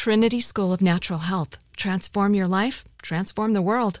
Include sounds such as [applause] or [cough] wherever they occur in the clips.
Trinity School of Natural Health. Transform your life, transform the world.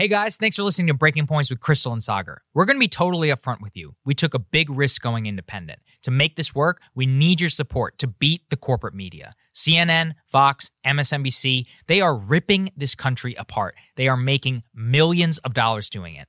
Hey guys, thanks for listening to Breaking Points with Krystal and Saagar. We're going to be totally upfront with you. We took a big risk going independent. To make this work, we need your support to beat the corporate media. CNN, Fox, MSNBC, they are ripping this country apart. They are making millions of dollars doing it.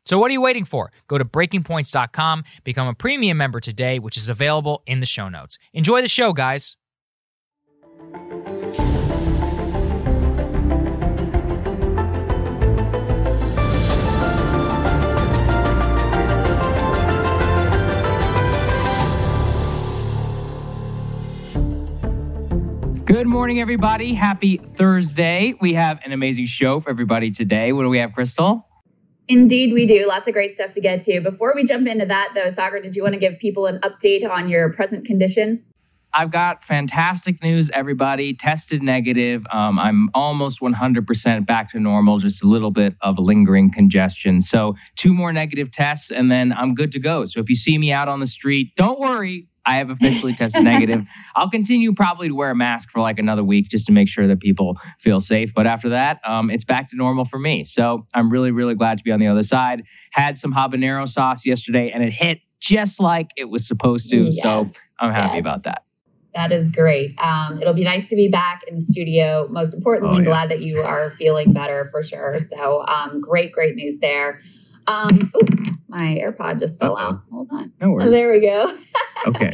So what are you waiting for? Go to breakingpoints.com, become a premium member today, which is available in the show notes. Enjoy the show, guys. Good morning, everybody. Happy Thursday. We have an amazing show for everybody today. What do we have, Krystal? Indeed, we do. Lots of great stuff to get to. Before we jump into that, though, Saagar, did you want to give people an update on your present condition? I've got fantastic news, everybody. Tested negative. Um, I'm almost 100% back to normal, just a little bit of lingering congestion. So, two more negative tests, and then I'm good to go. So, if you see me out on the street, don't worry. I have officially tested negative. [laughs] I'll continue probably to wear a mask for like another week just to make sure that people feel safe. But after that, um, it's back to normal for me. So I'm really, really glad to be on the other side. Had some habanero sauce yesterday and it hit just like it was supposed to. Yes. So I'm happy yes. about that. That is great. Um, it'll be nice to be back in the studio. Most importantly, oh, yeah. glad that you are feeling better for sure. So, um, great, great news there. Um, ooh, my AirPod just fell Uh-oh. out. Hold on. No worries. Oh, there we go. [laughs] okay.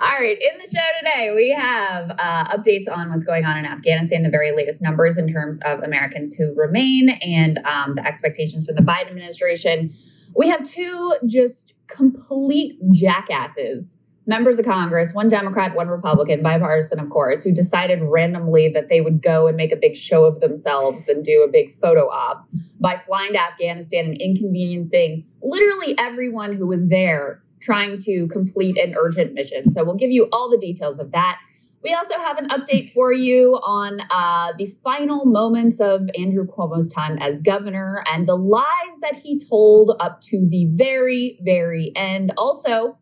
All right. In the show today, we have uh, updates on what's going on in Afghanistan, the very latest numbers in terms of Americans who remain, and um, the expectations for the Biden administration. We have two just complete jackasses members of Congress, one Democrat, one Republican, bipartisan, of course, who decided randomly that they would go and make a big show of themselves and do a big photo op by flying to Afghanistan and inconveniencing literally everyone who was there trying to complete an urgent mission. So we'll give you all the details of that. We also have an update for you on uh, the final moments of Andrew Cuomo's time as governor and the lies that he told up to the very, very end. Also,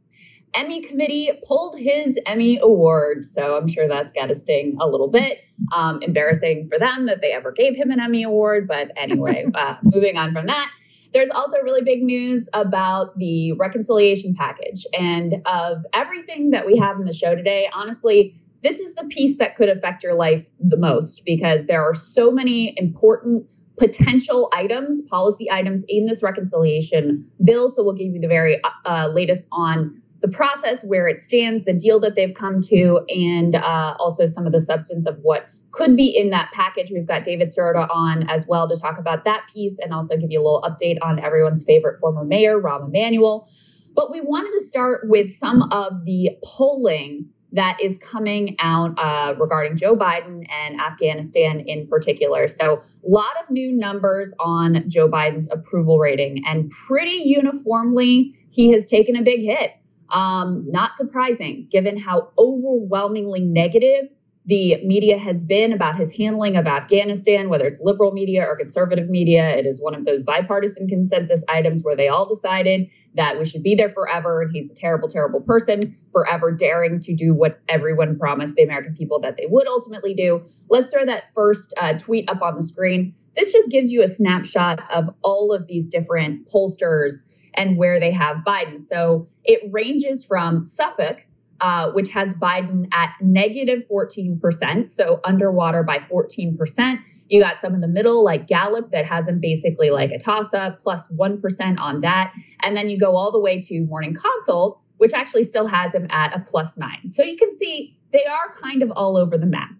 Emmy committee pulled his Emmy award. So I'm sure that's got to sting a little bit. Um, embarrassing for them that they ever gave him an Emmy award. But anyway, [laughs] uh, moving on from that. There's also really big news about the reconciliation package. And of everything that we have in the show today, honestly, this is the piece that could affect your life the most because there are so many important potential items, policy items in this reconciliation bill. So we'll give you the very uh, latest on the process, where it stands, the deal that they've come to, and uh, also some of the substance of what could be in that package. We've got David Sirota on as well to talk about that piece and also give you a little update on everyone's favorite former mayor, Rahm Emanuel. But we wanted to start with some of the polling that is coming out uh, regarding Joe Biden and Afghanistan in particular. So, a lot of new numbers on Joe Biden's approval rating, and pretty uniformly, he has taken a big hit. Um, not surprising, given how overwhelmingly negative the media has been about his handling of Afghanistan, whether it's liberal media or conservative media. It is one of those bipartisan consensus items where they all decided that we should be there forever. And he's a terrible, terrible person, forever daring to do what everyone promised the American people that they would ultimately do. Let's throw that first uh, tweet up on the screen. This just gives you a snapshot of all of these different pollsters and where they have Biden. So it ranges from Suffolk, uh, which has Biden at negative 14%, so underwater by 14%. You got some in the middle, like Gallup, that has him basically like a toss up, plus 1 on that. And then you go all the way to Morning Consult, which actually still has him at a plus nine. So you can see they are kind of all over the map.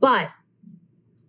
But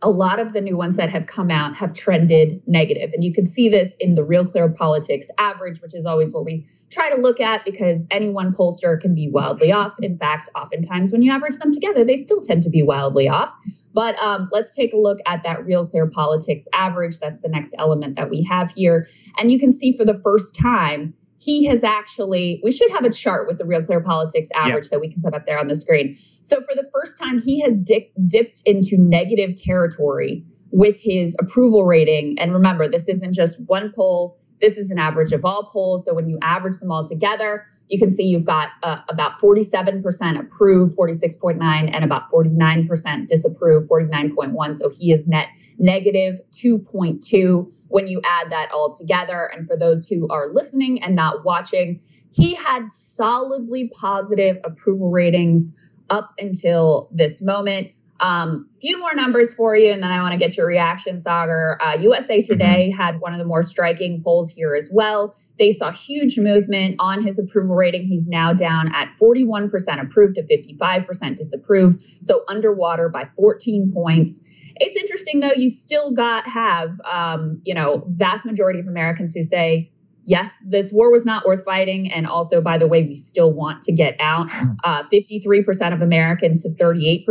a lot of the new ones that have come out have trended negative. And you can see this in the Real Clear Politics average, which is always what we try to look at because any one pollster can be wildly off. In fact, oftentimes when you average them together, they still tend to be wildly off. But um, let's take a look at that Real Clear Politics average. That's the next element that we have here. And you can see for the first time, he has actually, we should have a chart with the Real Clear Politics average that we can put up there on the screen. So for the first time, he has dip, dipped into negative territory with his approval rating. And remember, this isn't just one poll, this is an average of all polls. So when you average them all together, you can see you've got uh, about 47% approved, 46.9, and about 49% disapprove, 49.1. So he is net negative 2.2 when you add that all together. And for those who are listening and not watching, he had solidly positive approval ratings up until this moment. Um, few more numbers for you, and then I want to get your reaction, Saagar. Uh, USA mm-hmm. Today mm-hmm. had one of the more striking polls here as well. They saw huge movement on his approval rating. He's now down at 41% approved to 55% disapproved, so underwater by 14 points. It's interesting though. You still got have um, you know vast majority of Americans who say yes, this war was not worth fighting, and also by the way, we still want to get out. Hmm. Uh, 53% of Americans to 38%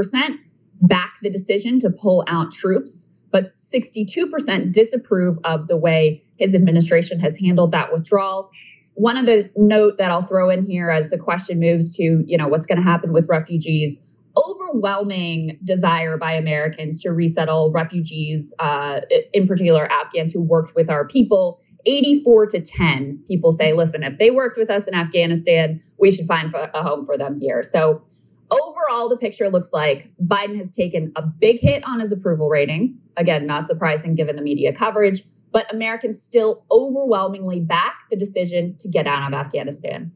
back the decision to pull out troops, but 62% disapprove of the way his administration has handled that withdrawal. One of the note that I'll throw in here as the question moves to, you know, what's going to happen with refugees overwhelming desire by Americans to resettle refugees, uh, in particular Afghans who worked with our people. 84 to 10 people say, listen, if they worked with us in Afghanistan, we should find a home for them here. So overall, the picture looks like Biden has taken a big hit on his approval rating. Again, not surprising given the media coverage, but Americans still overwhelmingly back the decision to get out of Afghanistan.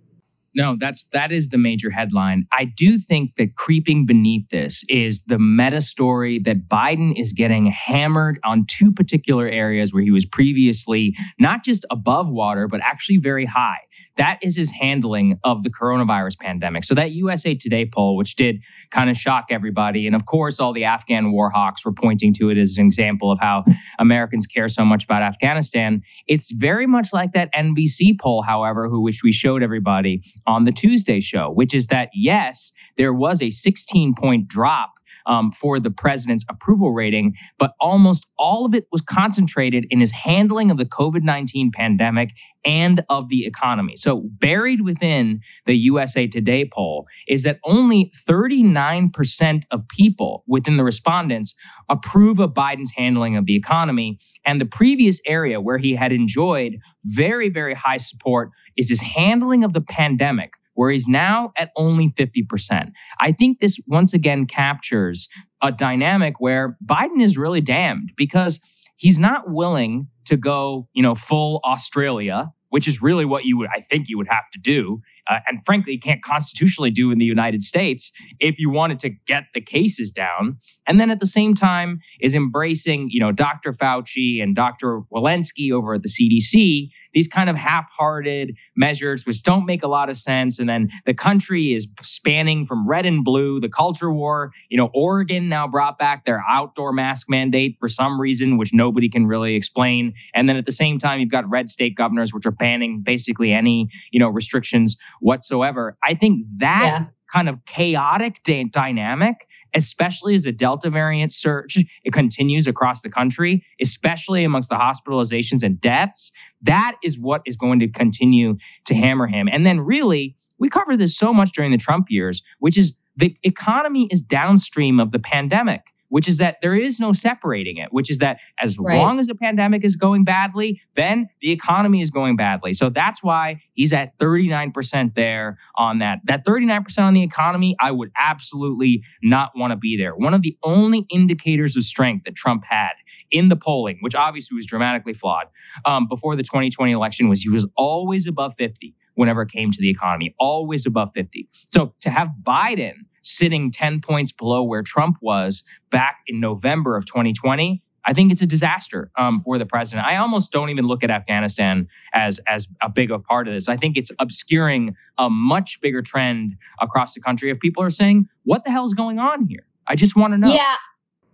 No, that's that is the major headline. I do think that creeping beneath this is the meta story that Biden is getting hammered on two particular areas where he was previously not just above water but actually very high. That is his handling of the coronavirus pandemic. So that USA Today poll, which did kind of shock everybody, and of course all the Afghan war hawks were pointing to it as an example of how Americans care so much about Afghanistan. It's very much like that NBC poll, however, who which we showed everybody on the Tuesday show, which is that yes, there was a 16 point drop um, for the president's approval rating, but almost all of it was concentrated in his handling of the COVID 19 pandemic and of the economy. So, buried within the USA Today poll is that only 39% of people within the respondents approve of Biden's handling of the economy. And the previous area where he had enjoyed very, very high support is his handling of the pandemic where he's now at only 50%. I think this once again captures a dynamic where Biden is really damned because he's not willing to go, you know, full Australia, which is really what you would, I think you would have to do. Uh, and frankly, can't constitutionally do in the United States if you wanted to get the cases down. And then at the same time is embracing, you know, Dr. Fauci and Dr. Walensky over at the CDC these kind of half-hearted measures which don't make a lot of sense and then the country is spanning from red and blue the culture war you know oregon now brought back their outdoor mask mandate for some reason which nobody can really explain and then at the same time you've got red state governors which are banning basically any you know restrictions whatsoever i think that yeah. kind of chaotic dynamic especially as a Delta variant surge it continues across the country, especially amongst the hospitalizations and deaths. That is what is going to continue to hammer him. And then, really, we covered this so much during the Trump years, which is the economy is downstream of the pandemic which is that there is no separating it, which is that as right. long as the pandemic is going badly, then the economy is going badly. So that's why he's at 39% there on that. That 39% on the economy, I would absolutely not want to be there. One of the only indicators of strength that Trump had in the polling, which obviously was dramatically flawed um, before the 2020 election, was he was always above 50 whenever it came to the economy, always above 50. So to have Biden sitting 10 points below where Trump was back in November of 2020, I think it's a disaster um, for the president. I almost don't even look at Afghanistan as as a big a part of this. I think it's obscuring a much bigger trend across the country of people are saying, "What the hell is going on here?" I just want to know. Yeah,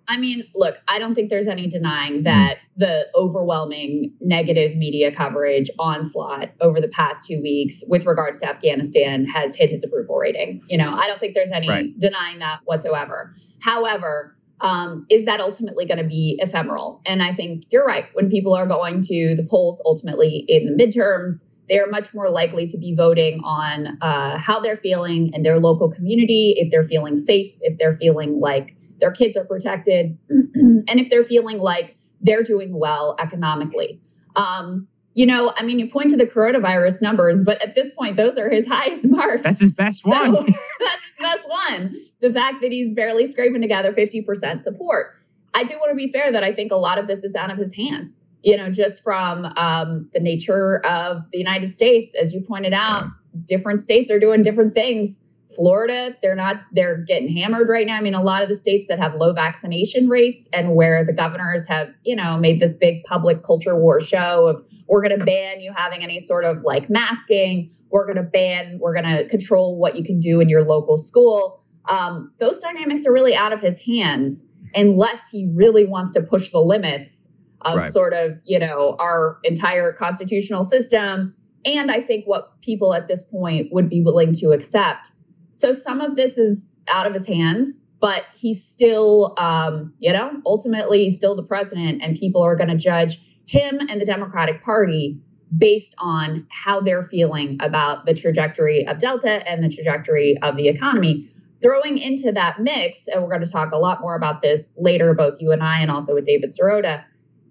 I mean, look, I don't think there's any denying that the overwhelming negative media coverage onslaught over the past two weeks with regards to Afghanistan has hit his approval rating. You know, I don't think there's any right. denying that whatsoever. However, um, is that ultimately going to be ephemeral? And I think you're right. When people are going to the polls ultimately in the midterms, they're much more likely to be voting on uh, how they're feeling in their local community, if they're feeling safe, if they're feeling like their kids are protected, [clears throat] and if they're feeling like they're doing well economically. Um, you know, I mean, you point to the coronavirus numbers, but at this point, those are his [laughs] highest marks. That's his best one. So [laughs] that's his best one. The fact that he's barely scraping together 50% support. I do want to be fair that I think a lot of this is out of his hands, you know, just from um, the nature of the United States. As you pointed out, yeah. different states are doing different things Florida, they're not, they're getting hammered right now. I mean, a lot of the states that have low vaccination rates and where the governors have, you know, made this big public culture war show of we're going to ban you having any sort of like masking. We're going to ban, we're going to control what you can do in your local school. Um, those dynamics are really out of his hands unless he really wants to push the limits of right. sort of, you know, our entire constitutional system. And I think what people at this point would be willing to accept so some of this is out of his hands, but he's still, um, you know, ultimately he's still the president, and people are going to judge him and the Democratic Party based on how they're feeling about the trajectory of Delta and the trajectory of the economy. Throwing into that mix, and we're going to talk a lot more about this later, both you and I, and also with David Sirota.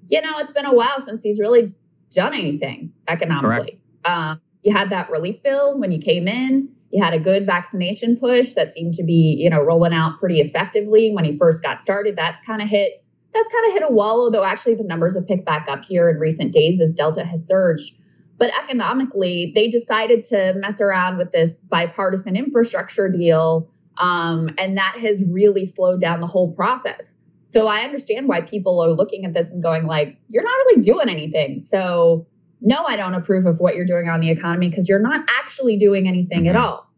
You know, it's been a while since he's really done anything economically. Uh, you had that relief bill when you came in. You had a good vaccination push that seemed to be, you know, rolling out pretty effectively when he first got started. That's kind of hit that's kind of hit a wall, although actually the numbers have picked back up here in recent days as Delta has surged. But economically, they decided to mess around with this bipartisan infrastructure deal. Um, and that has really slowed down the whole process. So I understand why people are looking at this and going like, you're not really doing anything. So no, I don't approve of what you're doing on the economy because you're not actually doing anything at mm-hmm. all.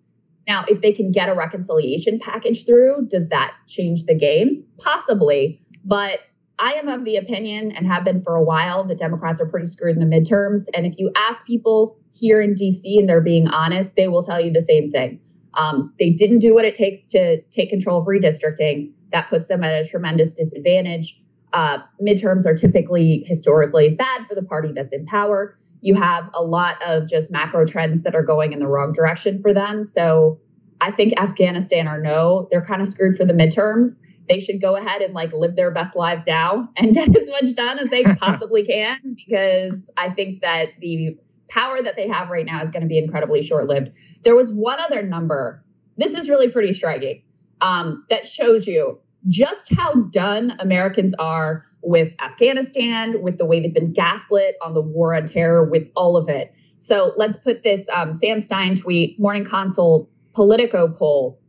Now, if they can get a reconciliation package through, does that change the game? Possibly. But I am of the opinion and have been for a while that Democrats are pretty screwed in the midterms. And if you ask people here in DC and they're being honest, they will tell you the same thing. Um, they didn't do what it takes to take control of redistricting. That puts them at a tremendous disadvantage. Uh, midterms are typically historically bad for the party that's in power. You have a lot of just macro trends that are going in the wrong direction for them. So I think Afghanistan or no, they're kind of screwed for the midterms. They should go ahead and like live their best lives now and [laughs] get as much done as they [laughs] possibly can because I think that the power that they have right now is going to be incredibly short lived. There was one other number. This is really pretty striking um, that shows you just how done Americans are with Afghanistan, with the way they've been gaslit on the war on terror, with all of it. So let's put this um, Sam Stein tweet, Morning Consult, Politico poll.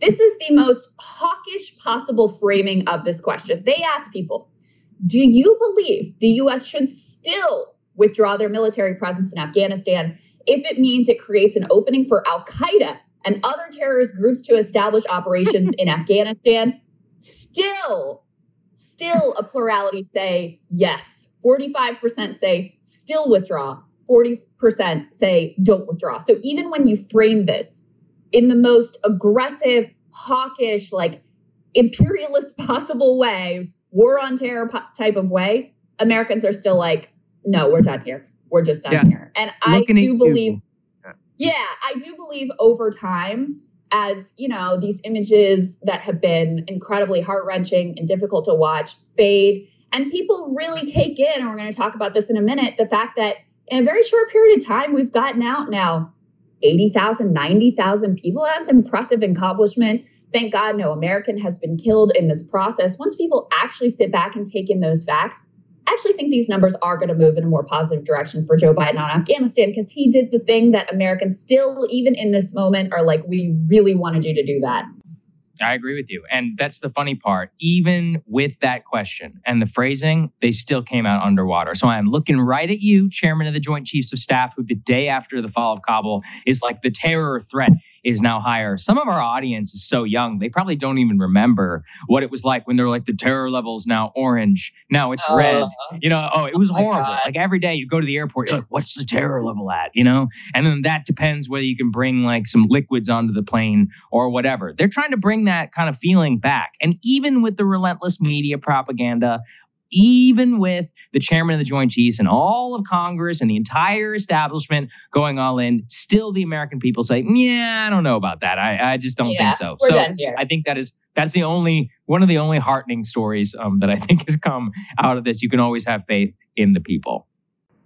This is the most hawkish possible framing of this question. They ask people, do you believe the US should still withdraw their military presence in Afghanistan if it means it creates an opening for Al Qaeda and other terrorist groups to establish operations [laughs] in Afghanistan? Still, still a plurality say yes. 45% say still withdraw. 40% say don't withdraw. So even when you frame this in the most aggressive, hawkish, like imperialist [laughs] possible way, war on terror type of way, Americans are still like, no, we're done here. We're just done yeah. here. And Looking I do believe, yeah, I do believe over time, as you know, these images that have been incredibly heart wrenching and difficult to watch fade, and people really take in, and we're going to talk about this in a minute, the fact that in a very short period of time, we've gotten out now 80,000, 90,000 people. That's impressive accomplishment. Thank God no American has been killed in this process. Once people actually sit back and take in those facts, I actually think these numbers are going to move in a more positive direction for Joe Biden on Afghanistan because he did the thing that Americans still, even in this moment, are like, we really wanted you to do that. I agree with you. And that's the funny part. Even with that question and the phrasing, they still came out underwater. So I'm looking right at you, Chairman of the Joint Chiefs of Staff, who the day after the fall of Kabul is like the terror threat is now higher. Some of our audience is so young, they probably don't even remember what it was like when they're like the terror level's now orange. Now it's uh, red. You know, oh, it was oh horrible. Like every day you go to the airport, you're like, what's the terror level at? You know? And then that depends whether you can bring like some liquids onto the plane or whatever. They're trying to bring that kind of feeling back. And even with the relentless media propaganda, even with the chairman of the Joint Chiefs and all of Congress and the entire establishment going all in, still the American people say, "Yeah, I don't know about that. I, I just don't yeah, think so." so I think that is that's the only one of the only heartening stories um, that I think has come out of this. You can always have faith in the people.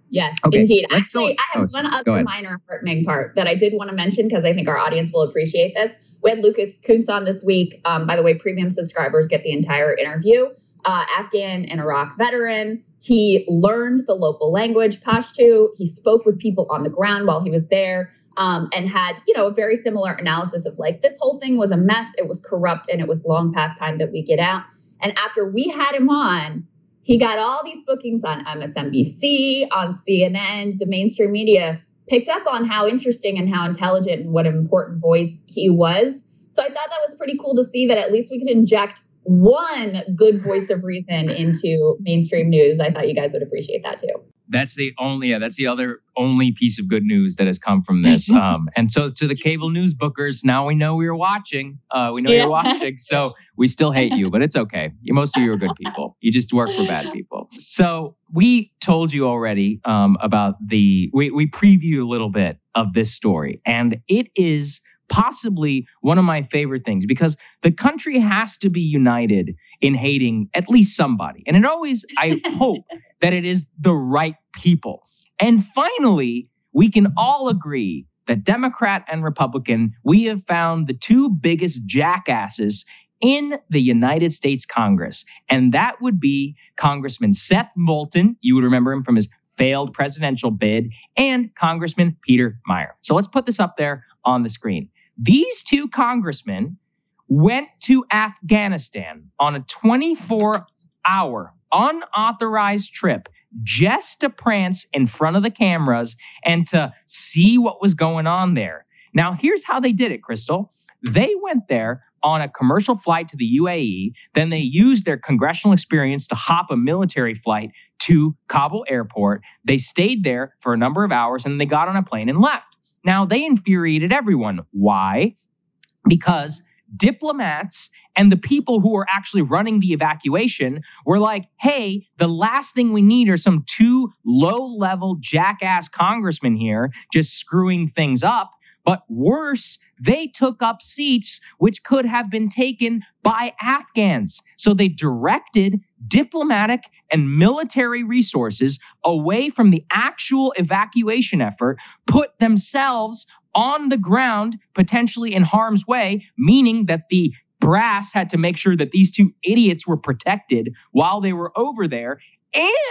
Yes, okay, indeed. Actually, I have oh, one other minor heartening part that I did want to mention because I think our audience will appreciate this. We had Lucas Kunce on this week. Um, by the way, premium subscribers get the entire interview uh, Afghan and Iraq veteran. He learned the local language, Pashto. He spoke with people on the ground while he was there um, and had, you know, a very similar analysis of like, this whole thing was a mess. It was corrupt and it was long past time that we get out. And after we had him on, he got all these bookings on MSNBC, on CNN, the mainstream media picked up on how interesting and how intelligent and what an important voice he was. So I thought that was pretty cool to see that at least we could inject one good voice of reason into mainstream news. I thought you guys would appreciate that too. That's the only, yeah, that's the other only piece of good news that has come from this. [laughs] um, and so to the cable news bookers, now we know we are watching. Uh, we know yeah. you're [laughs] watching. So we still hate you, but it's okay. You, most of you are good people. You just work for bad people. So we told you already um, about the, we, we preview a little bit of this story, and it is possibly one of my favorite things because the country has to be united in hating at least somebody. And it always, I [laughs] hope that it is the right people. And finally, we can all agree that Democrat and Republican, we have found the two biggest jackasses in the United States Congress. And that would be Congressman Seth Moulton. You would remember him from his failed presidential bid, and Congressman Peter Meijer. So let's put this up there on the screen. These two congressmen went to Afghanistan on a 24 hour unauthorized trip just to prance in front of the cameras and to see what was going on there. Now, here's how they did it, Krystal. They went there on a commercial flight to the UAE. Then they used their congressional experience to hop a military flight to Kabul airport. They stayed there for a number of hours and they got on a plane and left. Now, they infuriated everyone. Why? Because diplomats and the people who were actually running the evacuation were like, hey, the last thing we need are some two low level jackass congressmen here just screwing things up. But worse, they took up seats which could have been taken by Afghans. So they directed diplomatic and military resources away from the actual evacuation effort, put themselves on the ground, potentially in harm's way, meaning that the brass had to make sure that these two idiots were protected while they were over there.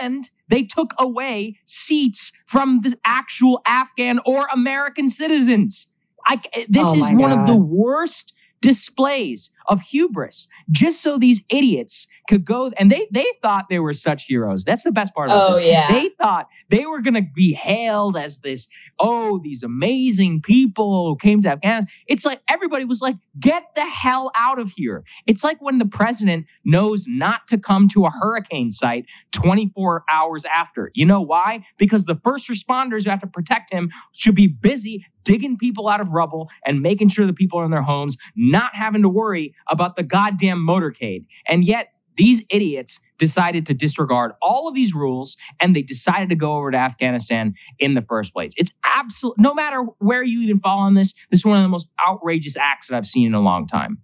And they took away seats from the actual Afghan or American citizens. I, this oh is one God. of the worst displays of hubris just so these idiots could go and they they thought they were such heroes that's the best part of oh, this yeah. they thought they were going to be hailed as this oh these amazing people came to afghanistan. It's like everybody was like get the hell out of here. It's like when the president knows not to come to a hurricane site 24 hours after. You know why? Because the first responders who have to protect him should be busy digging people out of rubble and making sure the people are in their homes, not having to worry about the goddamn motorcade. And yet, these idiots decided to disregard all of these rules and they decided to go over to Afghanistan in the first place. It's absolute, no matter where you even fall on this, this is one of the most outrageous acts that I've seen in a long time.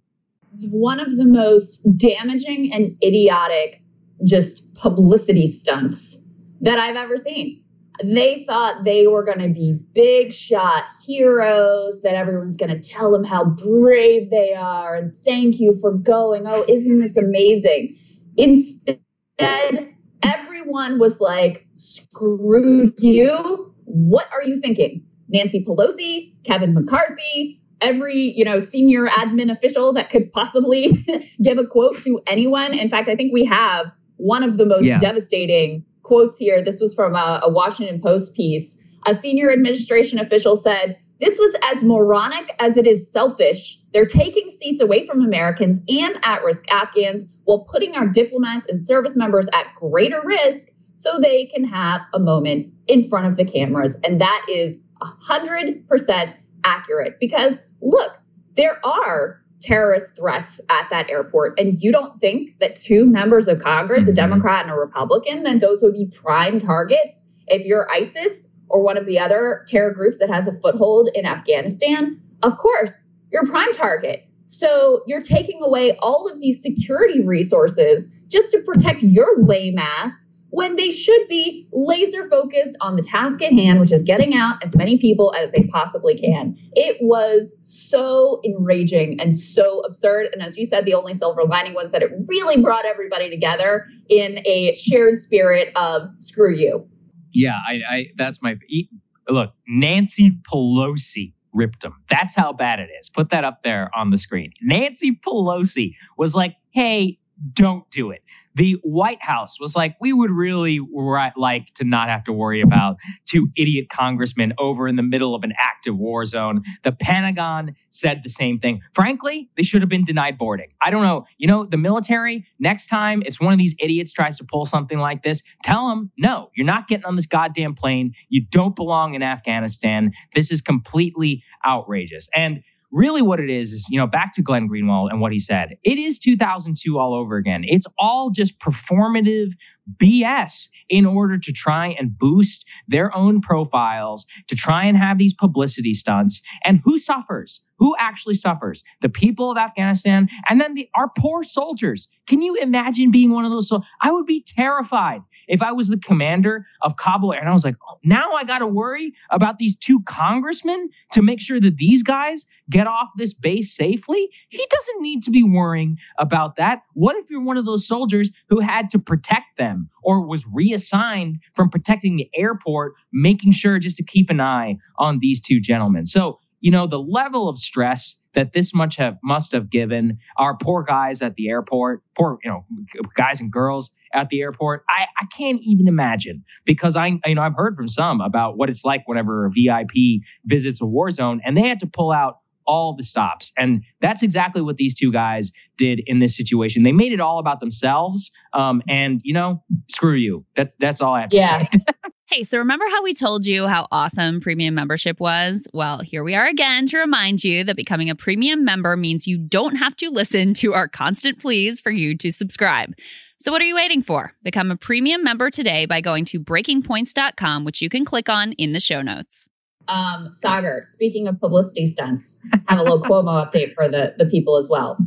One of the most damaging and idiotic just publicity stunts that I've ever seen they thought they were going to be big shot heroes, that everyone's going to tell them how brave they are and thank you for going. Oh, isn't this amazing? Instead, everyone was like, screw you. What are you thinking? Nancy Pelosi, Kevin McCarthy, every, you know, senior admin official that could possibly [laughs] give a quote to anyone. In fact, I think we have one of the most yeah. devastating quotes here. This was from a, a Washington Post piece. A senior administration official said, This was as moronic as it is selfish. They're taking seats away from Americans and at risk Afghans while putting our diplomats and service members at greater risk so they can have a moment in front of the cameras. And that is 100% accurate because look, there are terrorist threats at that airport and you don't think that two members of Congress, a mm-hmm. Democrat and a Republican, then those would be prime targets if you're ISIS or one of the other terror groups that has a foothold in Afghanistan? Of course, you're a prime target. So you're taking away all of these security resources just to protect your lame ass when they should be laser focused on the task at hand, which is getting out as many people as they possibly can. It was so enraging and so absurd. And as you said, the only silver lining was that it really brought everybody together in a shared spirit of screw you. Yeah, I, I that's my look. Nancy Pelosi ripped them. That's how bad it is. Put that up there on the screen. Nancy Pelosi was like, hey, don't do it the White House was like, we would really like to not have to worry about two idiot congressmen over in the middle of an active war zone. The Pentagon said the same thing. Frankly, they should have been denied boarding. I don't know. You know, the military, next time if one of these idiots tries to pull something like this, tell them, no, you're not getting on this goddamn plane. You don't belong in Afghanistan. This is completely outrageous. And really what it is is, you know, back to Glenn Greenwald and what he said. It is 2002 all over again. It's all just performative BS in order to try and boost their own profiles, to try and have these publicity stunts. And who suffers? Who actually suffers? The people of Afghanistan and then the, our poor soldiers. Can you imagine being one of those? So I would be terrified if I was the commander of Kabul and I was like, oh, now I got to worry about these two congressmen to make sure that these guys get off this base safely. He doesn't need to be worrying about that. What if you're one of those soldiers who had to protect them or was reassigned from protecting the airport, making sure just to keep an eye on these two gentlemen? So, you know, the level of stress that this much have must have given our poor guys at the airport, poor, you know, guys and girls at the airport. I, I can't even imagine because I you know I've heard from some about what it's like whenever a VIP visits a war zone and they had to pull out all the stops. And that's exactly what these two guys did in this situation. They made it all about themselves. Um, and you know, screw you. That's that's all I have yeah. to say. [laughs] Hey, so remember how we told you how awesome premium membership was? Well, here we are again to remind you that becoming a premium member means you don't have to listen to our constant pleas for you to subscribe. So, what are you waiting for? Become a premium member today by going to breakingpoints.com, which you can click on in the show notes. Um, Saagar, speaking of publicity stunts, have a little [laughs] Cuomo update for the, the people as well.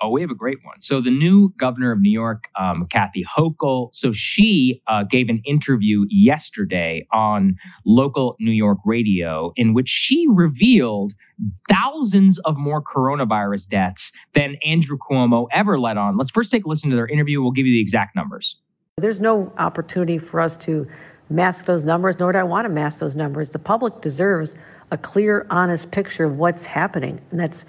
Oh, we have a great one. So the new governor of New York, um, Kathy Hochul. So she uh, gave an interview yesterday on local New York radio in which she revealed thousands of more coronavirus deaths than Andrew Cuomo ever let on. Let's first take a listen to their interview. We'll give you the exact numbers. There's no opportunity for us to mask those numbers, nor do I want to mask those numbers. The public deserves a clear, honest picture of what's happening. And that's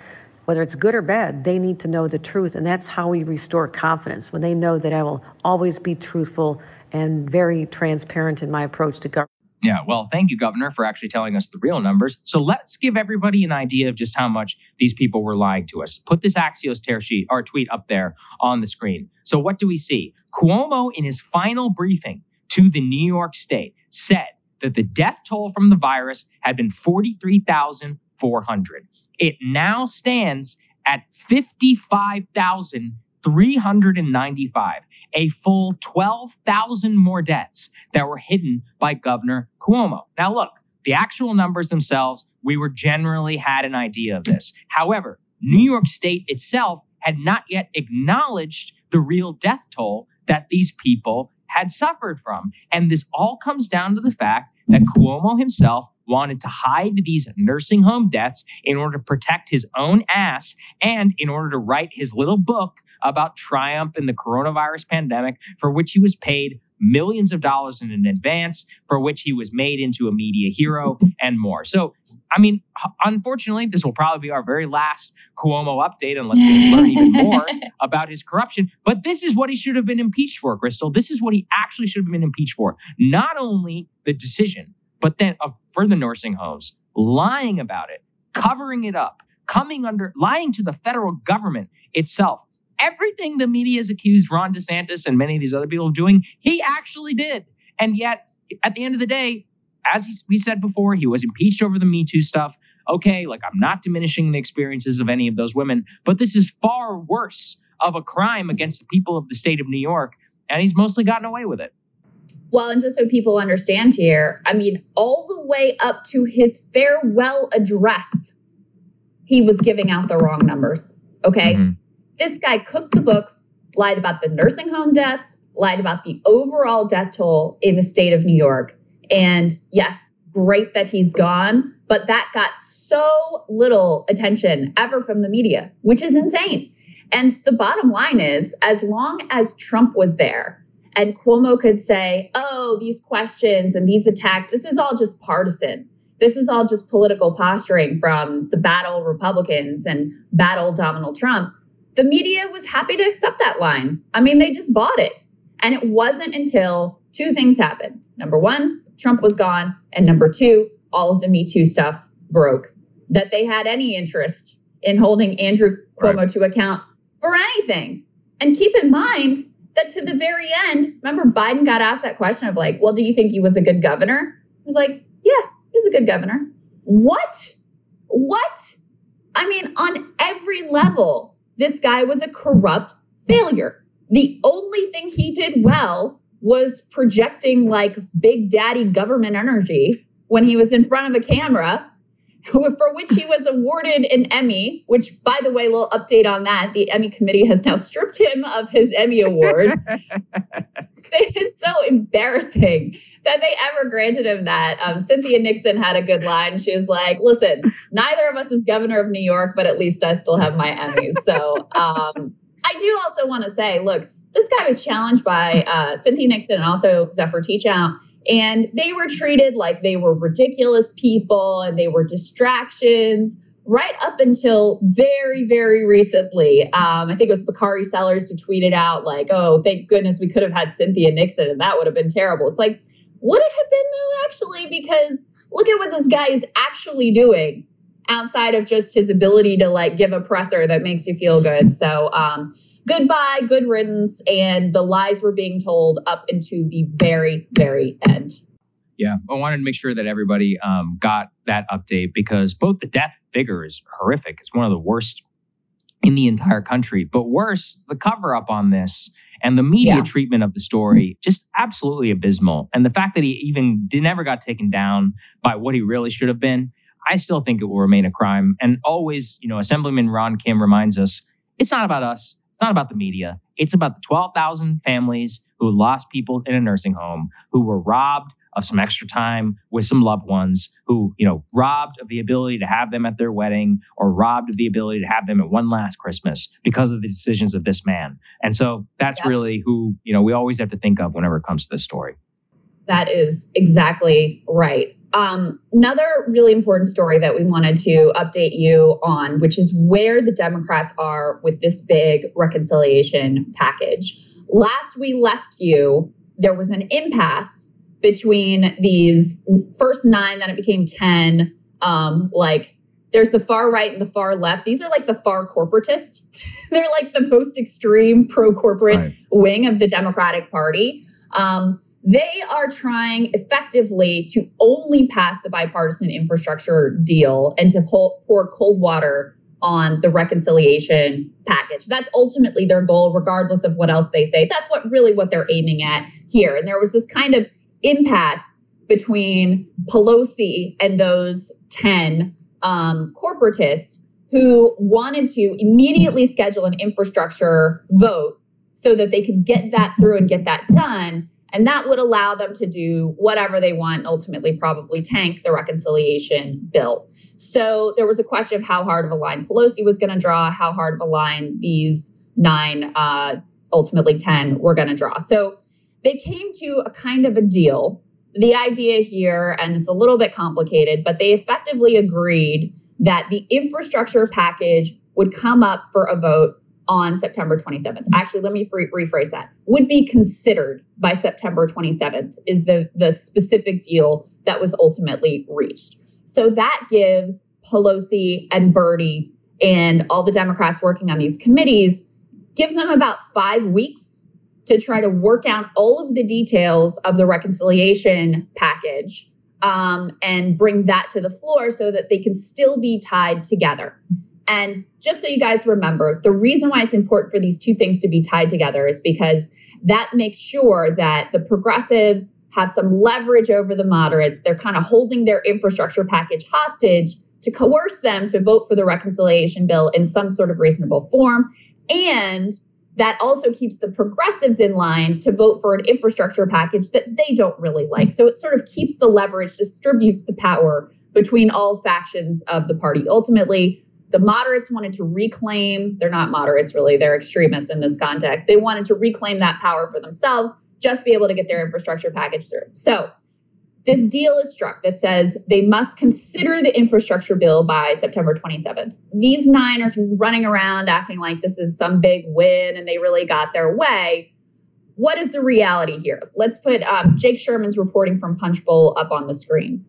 whether it's good or bad, they need to know the truth. And that's how we restore confidence when they know that I will always be truthful and very transparent in my approach to government. Yeah, well, thank you, Governor, for actually telling us the real numbers. So let's give everybody an idea of just how much these people were lying to us. Put this Axios tear sheet or tweet up there on the screen. So what do we see? Cuomo, in his final briefing to the New York State, said that the death toll from the virus had been 43,400. It now stands at 55,395, a full 12,000 more deaths that were hidden by Governor Cuomo. Now, look, the actual numbers themselves, we were generally had an idea of this. However, New York State itself had not yet acknowledged the real death toll that these people had suffered from. And this all comes down to the fact that Cuomo himself wanted to hide these nursing home deaths in order to protect his own ass and in order to write his little book about triumph in the coronavirus pandemic, for which he was paid millions of dollars in an advance, for which he was made into a media hero, and more. So, I mean, unfortunately, this will probably be our very last Cuomo update unless we [laughs] learn even more about his corruption. But this is what he should have been impeached for, Krystal. This is what he actually should have been impeached for. Not only the decision, but then uh, for the nursing homes, lying about it, covering it up, coming under, lying to the federal government itself. Everything the media has accused Ron DeSantis and many of these other people of doing, he actually did. And yet, at the end of the day, as he, we said before, he was impeached over the Me Too stuff. Okay, like I'm not diminishing the experiences of any of those women, but this is far worse of a crime against the people of the state of New York, and he's mostly gotten away with it. Well, and just so people understand here, I mean, all the way up to his farewell address, he was giving out the wrong numbers. Okay. Mm-hmm. This guy cooked the books, lied about the nursing home deaths, lied about the overall death toll in the state of New York. And yes, great that he's gone, but that got so little attention ever from the media, which is insane. And the bottom line is, as long as Trump was there, and Cuomo could say, oh, these questions and these attacks, this is all just partisan. This is all just political posturing from the battle Republicans and battle Donald Trump. The media was happy to accept that line. I mean, they just bought it. And it wasn't until two things happened. Number one, Trump was gone. And number two, all of the Me Too stuff broke. That they had any interest in holding Andrew Cuomo right. to account for anything. And keep in mind, that to the very end, remember Biden got asked that question of like, well, do you think he was a good governor? He was like, yeah, he was a good governor. What? What? I mean, on every level, this guy was a corrupt failure. The only thing he did well was projecting like big daddy government energy when he was in front of a camera [laughs] for which he was awarded an Emmy, which, by the way, little update on that. The Emmy committee has now stripped him of his Emmy award. [laughs] it is so embarrassing that they ever granted him that. Um, Cynthia Nixon had a good line. She was like, listen, neither of us is governor of New York, but at least I still have my Emmys. So um, I do also want to say, look, this guy was challenged by uh, Cynthia Nixon and also Zephyr Teachout and they were treated like they were ridiculous people and they were distractions right up until very, very recently. Um, I think it was Bakari Sellers who tweeted out, like, oh, thank goodness we could have had Cynthia Nixon and that would have been terrible. It's like, would it have been though, actually? Because look at what this guy is actually doing outside of just his ability to like give a presser that makes you feel good. So, um, goodbye, good riddance, and the lies were being told up into the very, very end. Yeah, I wanted to make sure that everybody um, got that update because both the death figure is horrific. It's one of the worst in the entire country. But worse, the cover up on this and the media yeah. treatment of the story just absolutely abysmal. And the fact that he even did, never got taken down by what he really should have been, I still think it will remain a crime. And always, you know, Assemblyman Ron Kim reminds us It's not about us. It's not about the media. It's about the 12,000 families who lost people in a nursing home, who were robbed of some extra time with some loved ones who, you know, robbed of the ability to have them at their wedding or robbed of the ability to have them at one last Christmas because of the decisions of this man. And so that's yep. really who, you know, we always have to think of whenever it comes to this story. That is exactly right. Um, another really important story that we wanted to update you on, which is where the Democrats are with this big reconciliation package. Last we left you, there was an impasse between these first nine, then it became 10. Um, like there's the far right and the far left. These are like the far corporatist. [laughs] They're like the most extreme pro corporate right. wing of the Democratic Party. Um, they are trying effectively to only pass the bipartisan infrastructure deal and to pour, pour cold water on the reconciliation package. That's ultimately their goal, regardless of what else they say. That's what really what they're aiming at here. And there was this kind of impasse between Pelosi and those 10 um, corporatists who wanted to immediately schedule an infrastructure vote so that they could get that through and get that done. And that would allow them to do whatever they want, ultimately, probably tank the reconciliation bill. So there was a question of how hard of a line Pelosi was going to draw, how hard of a line these nine, uh, ultimately 10, were going to draw. So they came to a kind of a deal. The idea here, and it's a little bit complicated, but they effectively agreed that the infrastructure package would come up for a vote on September 27th. Actually, let me rephrase that. Would be considered by September 27th is the the specific deal that was ultimately reached. So that gives Pelosi and Bernie and all the Democrats working on these committees gives them about 5 weeks to try to work out all of the details of the reconciliation package um, and bring that to the floor so that they can still be tied together. And just so you guys remember, the reason why it's important for these two things to be tied together is because that makes sure that the progressives have some leverage over the moderates. They're kind of holding their infrastructure package hostage to coerce them to vote for the reconciliation bill in some sort of reasonable form. And that also keeps the progressives in line to vote for an infrastructure package that they don't really like. So it sort of keeps the leverage, distributes the power between all factions of the party. Ultimately, the moderates wanted to reclaim, they're not moderates really, they're extremists in this context. They wanted to reclaim that power for themselves, just be able to get their infrastructure package through. So this deal is struck that says they must consider the infrastructure bill by September 27th. These nine are running around acting like this is some big win and they really got their way. What is the reality here? Let's put um, Jake Sherman's reporting from Punchbowl up on the screen.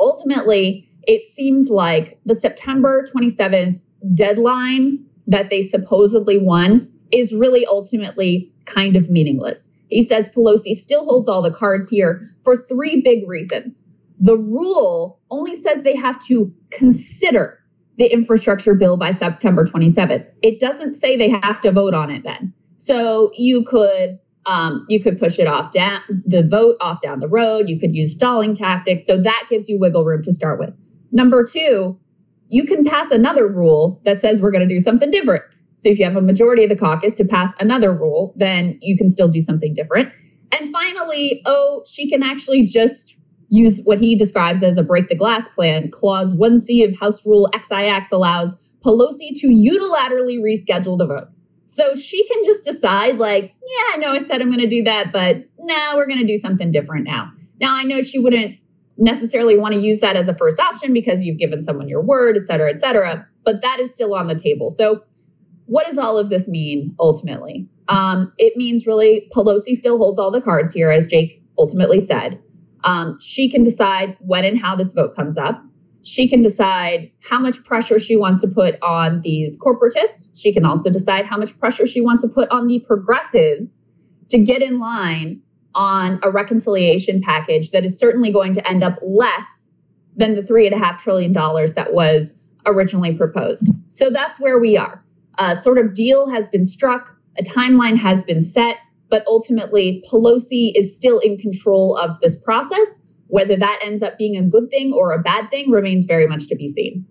Ultimately, it seems like the September 27th deadline that they supposedly won is really ultimately kind of meaningless. He says Pelosi still holds all the cards here for three big reasons. The rule only says they have to consider the infrastructure bill by September 27th. It doesn't say they have to vote on it then. So you could um, you could push it off down the vote off down the road. You could use stalling tactics. So that gives you wiggle room to start with. Number two, you can pass another rule that says we're going to do something different. So if you have a majority of the caucus to pass another rule, then you can still do something different. And finally, oh, she can actually just use what he describes as a break the glass plan. Clause 1C of House Rule XIX allows Pelosi to unilaterally reschedule the vote. So she can just decide, like, yeah, I know I said I'm going to do that, but now we're going to do something different now. Now, I know she wouldn't necessarily want to use that as a first option because you've given someone your word, et cetera, et cetera, but that is still on the table. So what does all of this mean ultimately? Um, it means really Pelosi still holds all the cards here, as Jake ultimately said. Um, she can decide when and how this vote comes up. She can decide how much pressure she wants to put on these corporatists. She can also decide how much pressure she wants to put on the progressives to get in line on a reconciliation package that is certainly going to end up less than the three and a half trillion dollars that was originally proposed. So that's where we are a sort of deal has been struck, a timeline has been set, but ultimately Pelosi is still in control of this process. Whether that ends up being a good thing or a bad thing remains very much to be seen.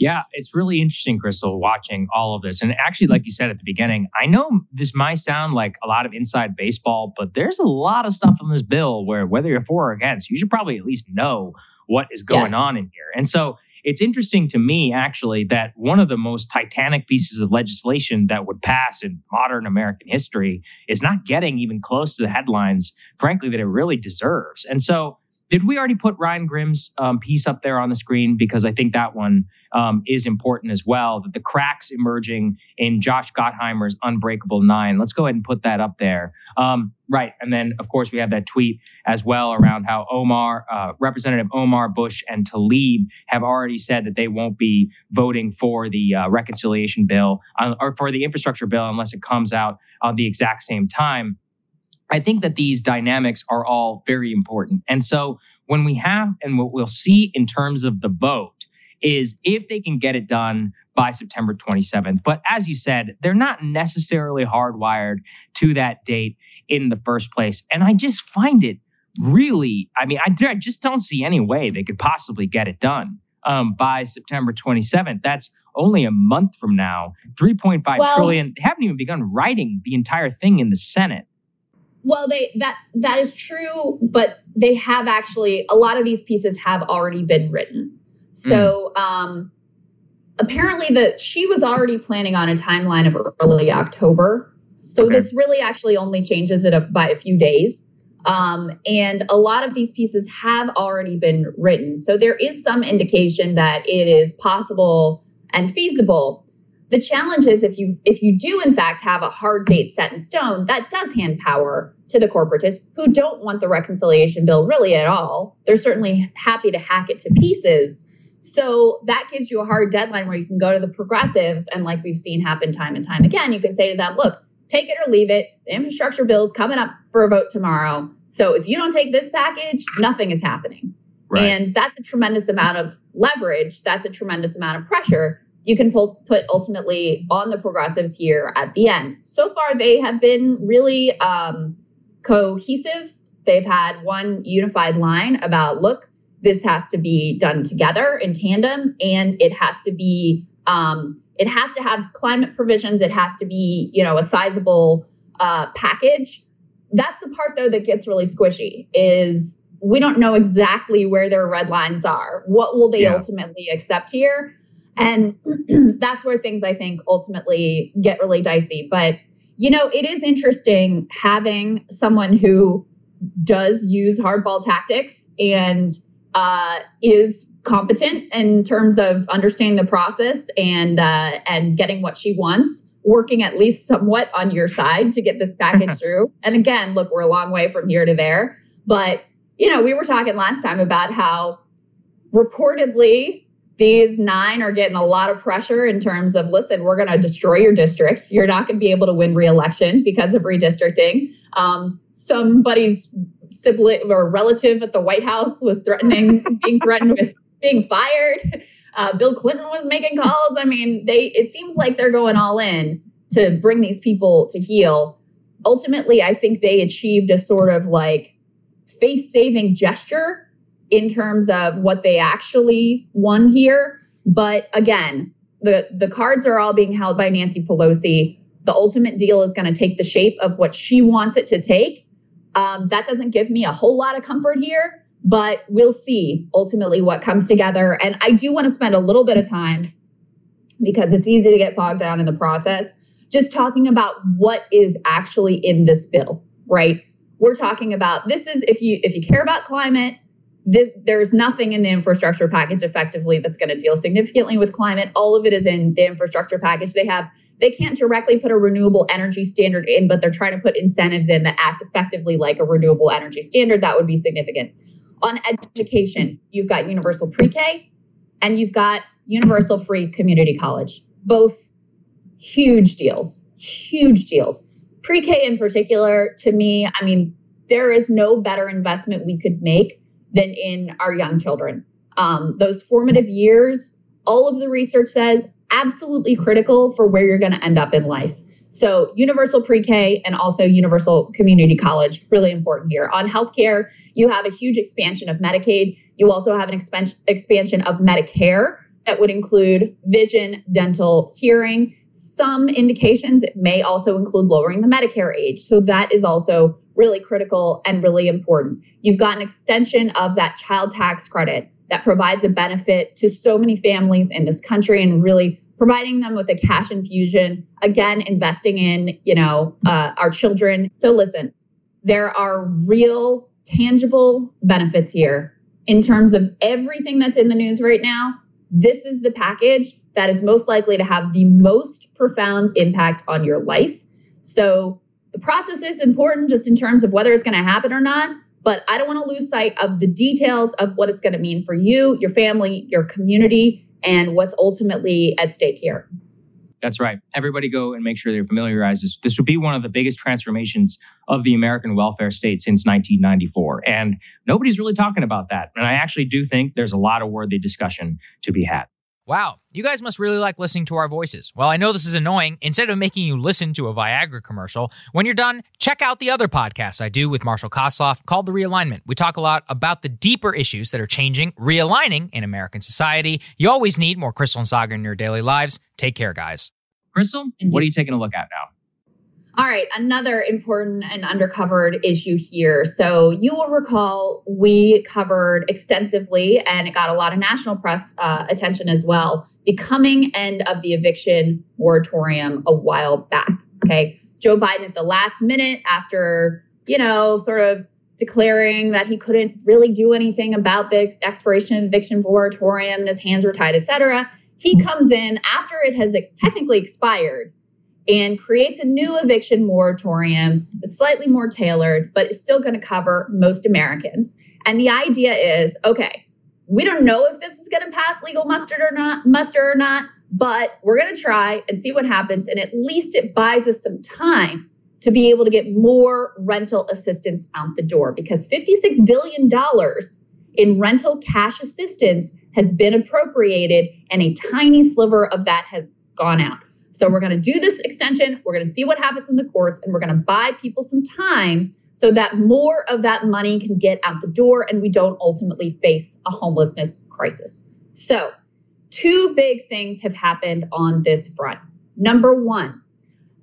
Yeah, it's really interesting, Krystal, watching all of this. And actually, like you said at the beginning, I know this might sound like a lot of inside baseball, but there's a lot of stuff in this bill where whether you're for or against, you should probably at least know what is going yes. on in here. And so it's interesting to me, actually, that one of the most titanic pieces of legislation that would pass in modern American history is not getting even close to the headlines, frankly, that it really deserves. And so did we already put Ryan Grim's um, piece up there on the screen? Because I think that one um, is important as well. That the cracks emerging in Josh Gottheimer's Unbreakable Nine. Let's go ahead and put that up there. Um, right, and then of course we have that tweet as well around how Omar, uh, Representative Omar Bush and Tlaib have already said that they won't be voting for the uh, reconciliation bill uh, or for the infrastructure bill unless it comes out at the exact same time. I think that these dynamics are all very important. And so when we have, and what we'll see in terms of the vote, is if they can get it done by September 27th. But as you said, they're not necessarily hardwired to that date in the first place. And I just find it really, I mean, I, I just don't see any way they could possibly get it done um, by September 27th. That's only a month from now. Three point five well, trillion. They haven't even begun writing the entire thing in the Senate. Well, they that that is true, but they have actually a lot of these pieces have already been written. So mm. um, apparently, that she was already planning on a timeline of early October. So okay. this really actually only changes it by a few days. Um, and a lot of these pieces have already been written. So there is some indication that it is possible and feasible the challenge is if you if you do in fact have a hard date set in stone, that does hand power to the corporatists who don't want the reconciliation bill really at all. They're certainly happy to hack it to pieces. So that gives you a hard deadline where you can go to the progressives and like we've seen happen time and time again, you can say to them, look, take it or leave it. The infrastructure bill is coming up for a vote tomorrow. So if you don't take this package, nothing is happening. Right. And that's a tremendous amount of leverage. That's a tremendous amount of pressure you can pull, put ultimately on the progressives here at the end. So far, they have been really um, cohesive. They've had one unified line about look, this has to be done together in tandem, and it has to be um, it has to have climate provisions. It has to be you know a sizable uh, package. That's the part though that gets really squishy. Is we don't know exactly where their red lines are. What will they yeah. ultimately accept here? And [clears throat] that's where things I think ultimately get really dicey. But, you know, it is interesting having someone who does use hardball tactics and uh, is competent in terms of understanding the process and uh, and getting what she wants working at least somewhat on your side to get this package [laughs] through and again look we're a long way from here to there but you know we were talking last time about how reportedly these nine are getting a lot of pressure in terms of listen, we're going to destroy your district. You're not going to be able to win reelection because of redistricting. Um, somebody's sibling or relative at the White House was threatening, [laughs] being threatened with being fired. Uh, Bill Clinton was making calls. I mean, they it seems like they're going all in to bring these people to heel. Ultimately, I think they achieved a sort of like face saving gesture in terms of what they actually won here. But again, the, the cards are all being held by Nancy Pelosi. The ultimate deal is going to take the shape of what she wants it to take. Um, that doesn't give me a whole lot of comfort here, but we'll see ultimately what comes together. And I do want to spend a little bit of time because it's easy to get bogged down in the process, just talking about what is actually in this bill, right? We're talking about this is if you if you care about climate, this, there's nothing in the infrastructure package effectively that's going to deal significantly with climate. All of it is in the infrastructure package. They have they can't directly put a renewable energy standard in, but they're trying to put incentives in that act effectively like a renewable energy standard. That would be significant. On education, you've got universal pre-K and you've got universal free community college. Both huge deals, huge deals. Pre-K in particular, to me, I mean, there is no better investment we could make than in our young children. Um, those formative years, all of the research says absolutely critical for where you're going to end up in life. So, universal pre K and also universal community college, really important here. On healthcare, you have a huge expansion of Medicaid. You also have an expansion of Medicare. that would include vision, dental, hearing. Some indications it may also include lowering the Medicare age. So that is also really critical and really important. You've got an extension of that child tax credit that provides a benefit to so many families in this country and really providing them with a cash infusion again investing in you know uh, our children. So listen there are real tangible benefits here. In terms of everything that's in the news right now this is the package that is most likely to have the most profound impact on your life. So the process is important just in terms of whether it's going to happen or not but I don't want to lose sight of the details of what it's going to mean for you, your family, your community, and what's ultimately at stake here. That's right. Everybody go and make sure they're familiarized. This, this would be one of the biggest transformations of the American welfare state since 1994. And nobody's really talking about that. And I actually do think there's a lot of worthy discussion to be had. Wow, you guys must really like listening to our voices. Well, I know this is annoying. Instead of making you listen to a Viagra commercial, when you're done, check out the other podcast I do with Marshall Kosloff called The Realignment. We talk a lot about the deeper issues that are changing, realigning in American society. You always need more Krystal and Saagar in your daily lives. Take care, guys. Krystal, what are you taking a look at now? All right, another important and undercovered issue here. So, you will recall we covered extensively, and it got a lot of national press uh, attention as well, the coming end of the eviction moratorium a while back. Okay. Joe Biden at the last minute, after, you know, sort of declaring that he couldn't really do anything about the expiration of eviction moratorium and his hands were tied, et cetera, he comes in after it has technically expired and creates a new eviction moratorium that's slightly more tailored, but is still going to cover most Americans. And the idea is okay, we don't know if this is going to pass legal muster or not, muster or not, but we're going to try and see what happens. And at least it buys us some time to be able to get more rental assistance out the door because $56 billion in rental cash assistance has been appropriated, and a tiny sliver of that has gone out. So we're going to do this extension. We're going to see what happens in the courts, and we're going to buy people some time so that more of that money can get out the door and we don't ultimately face a homelessness crisis. So, two big things have happened on this front. Number one,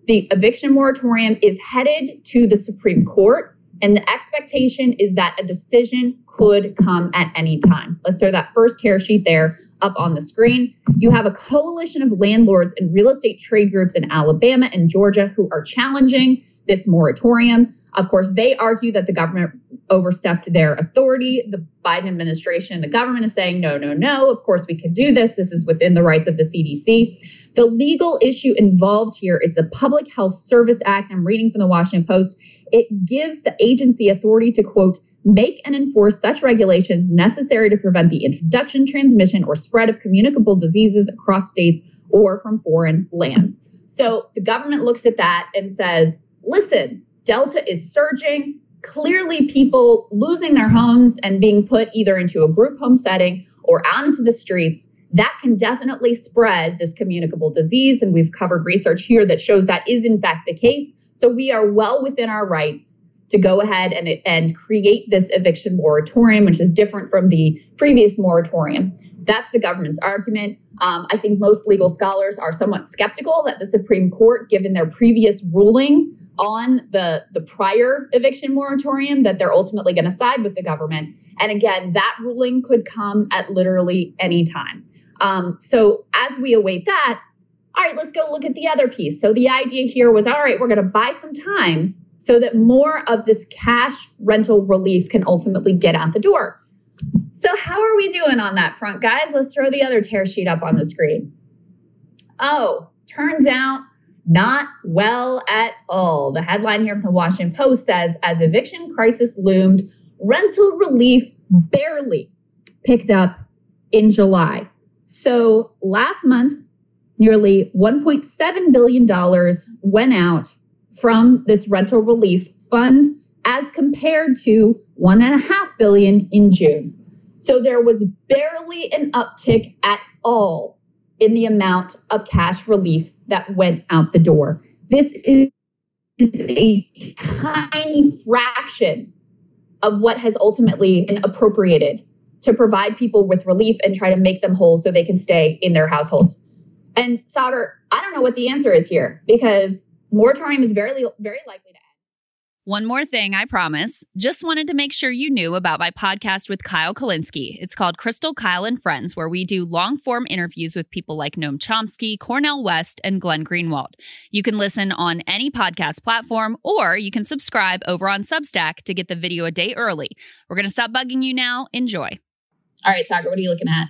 the eviction moratorium is headed to the Supreme Court. And the expectation is that a decision could come at any time. Let's throw that first tear sheet there up on the screen. You have a coalition of landlords and real estate trade groups in Alabama and Georgia who are challenging this moratorium. Of course, they argue that the government overstepped their authority. The Biden administration, the government is saying, no, no, no, of course we can do this. This is within the rights of the CDC. The legal issue involved here is the Public Health Service Act. I'm reading from the Washington Post. It gives the agency authority to, quote, make and enforce such regulations necessary to prevent the introduction, transmission, or spread of communicable diseases across states or from foreign lands. So the government looks at that and says, listen, Delta is surging. Clearly, people losing their homes and being put either into a group home setting or out into the streets. That can definitely spread this communicable disease. And we've covered research here that shows that is, in fact, the case. So we are well within our rights to go ahead and, and create this eviction moratorium, which is different from the previous moratorium. That's the government's argument. Um, I think most legal scholars are somewhat skeptical that the Supreme Court, given their previous ruling on the, the prior eviction moratorium, that they're ultimately going to side with the government. And again, that ruling could come at literally any time. Um, so as we await that, all right, let's go look at the other piece. So the idea here was all right, we're going to buy some time so that more of this cash rental relief can ultimately get out the door. So, how are we doing on that front, guys? Let's throw the other tear sheet up on the screen. Oh, turns out not well at all. The headline here from the Washington Post says as eviction crisis loomed, rental relief barely picked up in July. So, last month, nearly $1.7 billion went out from this rental relief fund as compared to one and a half billion in June. So there was barely an uptick at all in the amount of cash relief that went out the door. This is a tiny fraction of what has ultimately been appropriated to provide people with relief and try to make them whole so they can stay in their households. And Saagar, I don't know what the answer is here because moratorium is very, very likely to end. one more thing, I promise. Just wanted to make sure you knew about my podcast with Kyle Kulinski. It's called Krystal Kyle, and Friends, where we do long form interviews with people like Noam Chomsky, Cornel West, and Glenn Greenwald. You can listen on any podcast platform, or you can subscribe over on Substack to get the video a day early. We're going to stop bugging you now. Enjoy. All right, Saagar, what are you looking at?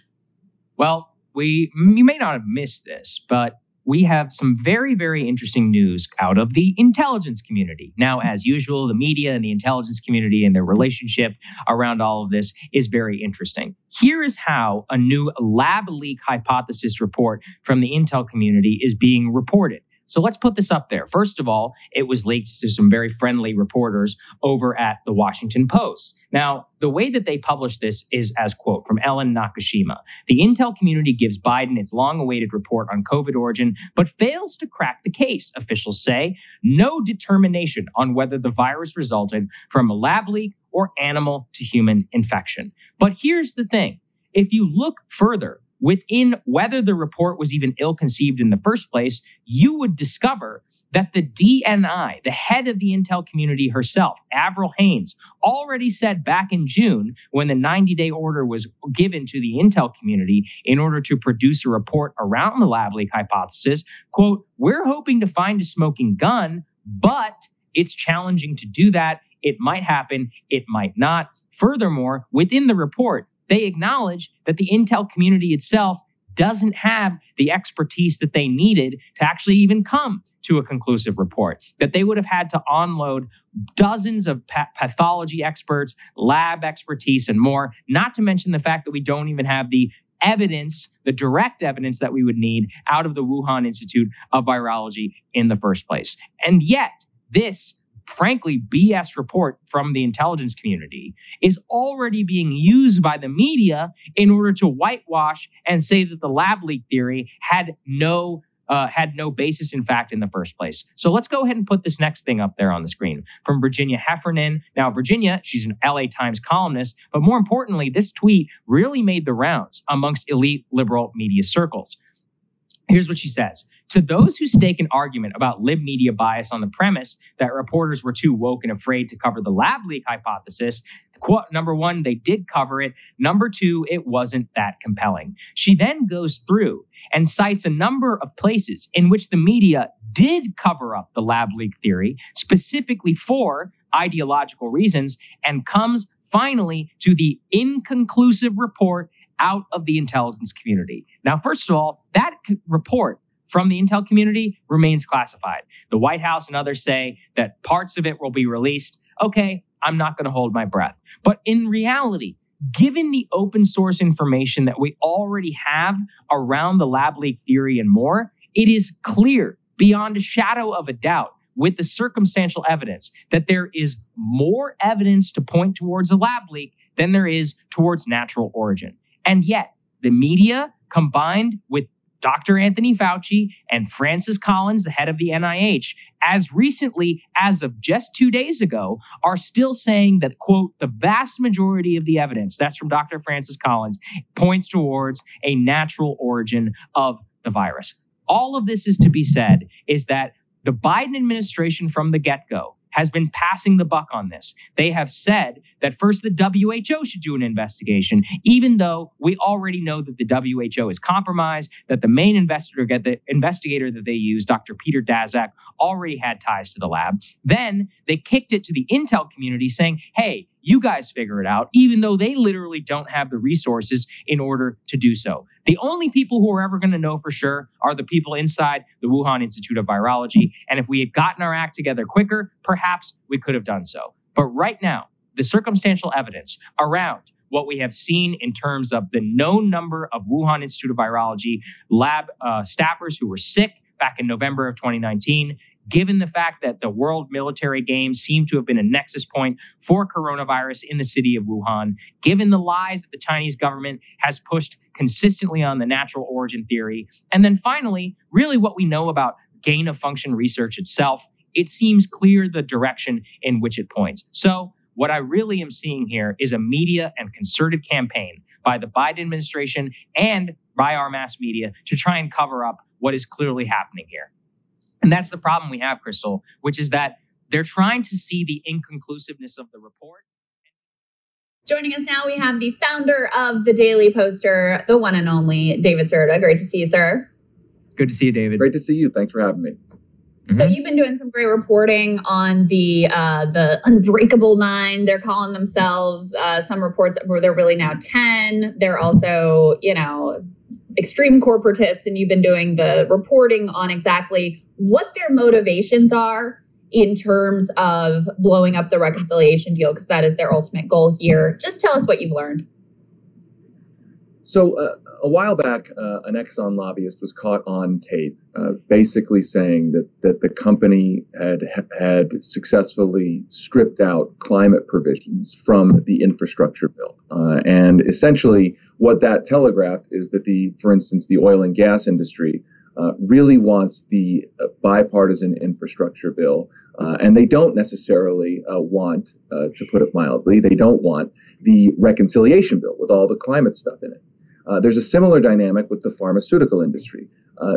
Well, we you may not have missed this, but we have some very, very interesting news out of the intelligence community. Now, as usual, the media and the intelligence community and their relationship around all of this is very interesting. Here is how a new lab leak hypothesis report from the intel community is being reported. So let's put this up there. First of all, it was leaked to some very friendly reporters over at the Washington Post. Now, the way that they publish this is as quote from Ellen Nakashima. The intel community gives Biden its long awaited report on COVID origin, but fails to crack the case, officials say. No determination on whether the virus resulted from a lab leak or animal to human infection. But here's the thing. If you look further, within whether the report was even ill conceived in the first place, you would discover that the DNI, the head of the intel community herself, Avril Haines, already said back in June when the 90 day order was given to the intel community in order to produce a report around the lab leak hypothesis, quote, we're hoping to find a smoking gun, but it's challenging to do that. It might happen, it might not. Furthermore, within the report, they acknowledge that the Intel community itself doesn't have the expertise that they needed to actually even come to a conclusive report, that they would have had to onload dozens of pa- pathology experts, lab expertise, and more, not to mention the fact that we don't even have the evidence, the direct evidence that we would need out of the Wuhan Institute of Virology in the first place. And yet, this frankly, BS report from the intelligence community is already being used by the media in order to whitewash and say that the lab leak theory had no uh, had no basis in fact in the first place. So let's go ahead and put this next thing up there on the screen from Virginia Heffernan. Now, Virginia, she's an LA Times columnist, but more importantly, this tweet really made the rounds amongst elite liberal media circles. Here's what she says To those who stake an argument about lib media bias on the premise that reporters were too woke and afraid to cover the lab leak hypothesis, number one, they did cover it. Number two, it wasn't that compelling. She then goes through and cites a number of places in which the media did cover up the lab leak theory, specifically for ideological reasons, and comes finally to the inconclusive report out of the intelligence community. Now, first of all, that report from the intel community remains classified. The White House and others say that parts of it will be released. Okay, I'm not going to hold my breath. But in reality, given the open source information that we already have around the lab leak theory and more, it is clear beyond a shadow of a doubt with the circumstantial evidence that there is more evidence to point towards a lab leak than there is towards natural origin. And yet, the media combined with Dr. Anthony Fauci and Francis Collins, the head of the NIH, as recently as of just two days ago, are still saying that, quote, the vast majority of the evidence, that's from Dr. Francis Collins, points towards a natural origin of the virus. All of this is to be said is that the Biden administration from the get go has been passing the buck on this. They have said that first the WHO should do an investigation, even though we already know that the WHO is compromised, that the main investigator, the investigator that they use, Dr. Peter Daszak, already had ties to the lab. Then they kicked it to the intel community saying, hey, you guys figure it out, even though they literally don't have the resources in order to do so. The only people who are ever going to know for sure are the people inside the Wuhan Institute of Virology. And if we had gotten our act together quicker, perhaps we could have done so. But right now, the circumstantial evidence around what we have seen in terms of the known number of Wuhan Institute of Virology lab uh, staffers who were sick back in November of 2019 given the fact that the World Military Games seem to have been a nexus point for coronavirus in the city of Wuhan, given the lies that the Chinese government has pushed consistently on the natural origin theory, and then finally, really what we know about gain of function research itself, it seems clear the direction in which it points. So, What I really am seeing here is a media and concerted campaign by the Biden administration and by our mass media to try and cover up what is clearly happening here. And that's the problem we have, Krystal, which is that they're trying to see the inconclusiveness of the report. Joining us now, we have the founder of the Daily Poster, the one and only David Sirota. Great to see you, sir. Good to see you, David. Great to see you. Thanks for having me. So you've been doing some great reporting on the uh, the unbreakable nine. They're calling themselves. Uh, some reports where they're really now ten. They're also, you know, extreme corporatists, and you've been doing the reporting on exactly what their motivations are in terms of blowing up the reconciliation deal, because that is their ultimate goal here. Just tell us what you've learned. So, uh, a while back, uh, an Exxon lobbyist was caught on tape, uh, basically saying that that the company had had successfully stripped out climate provisions from the infrastructure bill, uh, and essentially what that telegraphed is that the, for instance, the oil and gas industry uh, really wants the uh, bipartisan infrastructure bill, uh, and they don't necessarily uh, want, uh, to put it mildly, they don't want the reconciliation bill with all the climate stuff in it. There's a similar dynamic with the pharmaceutical industry.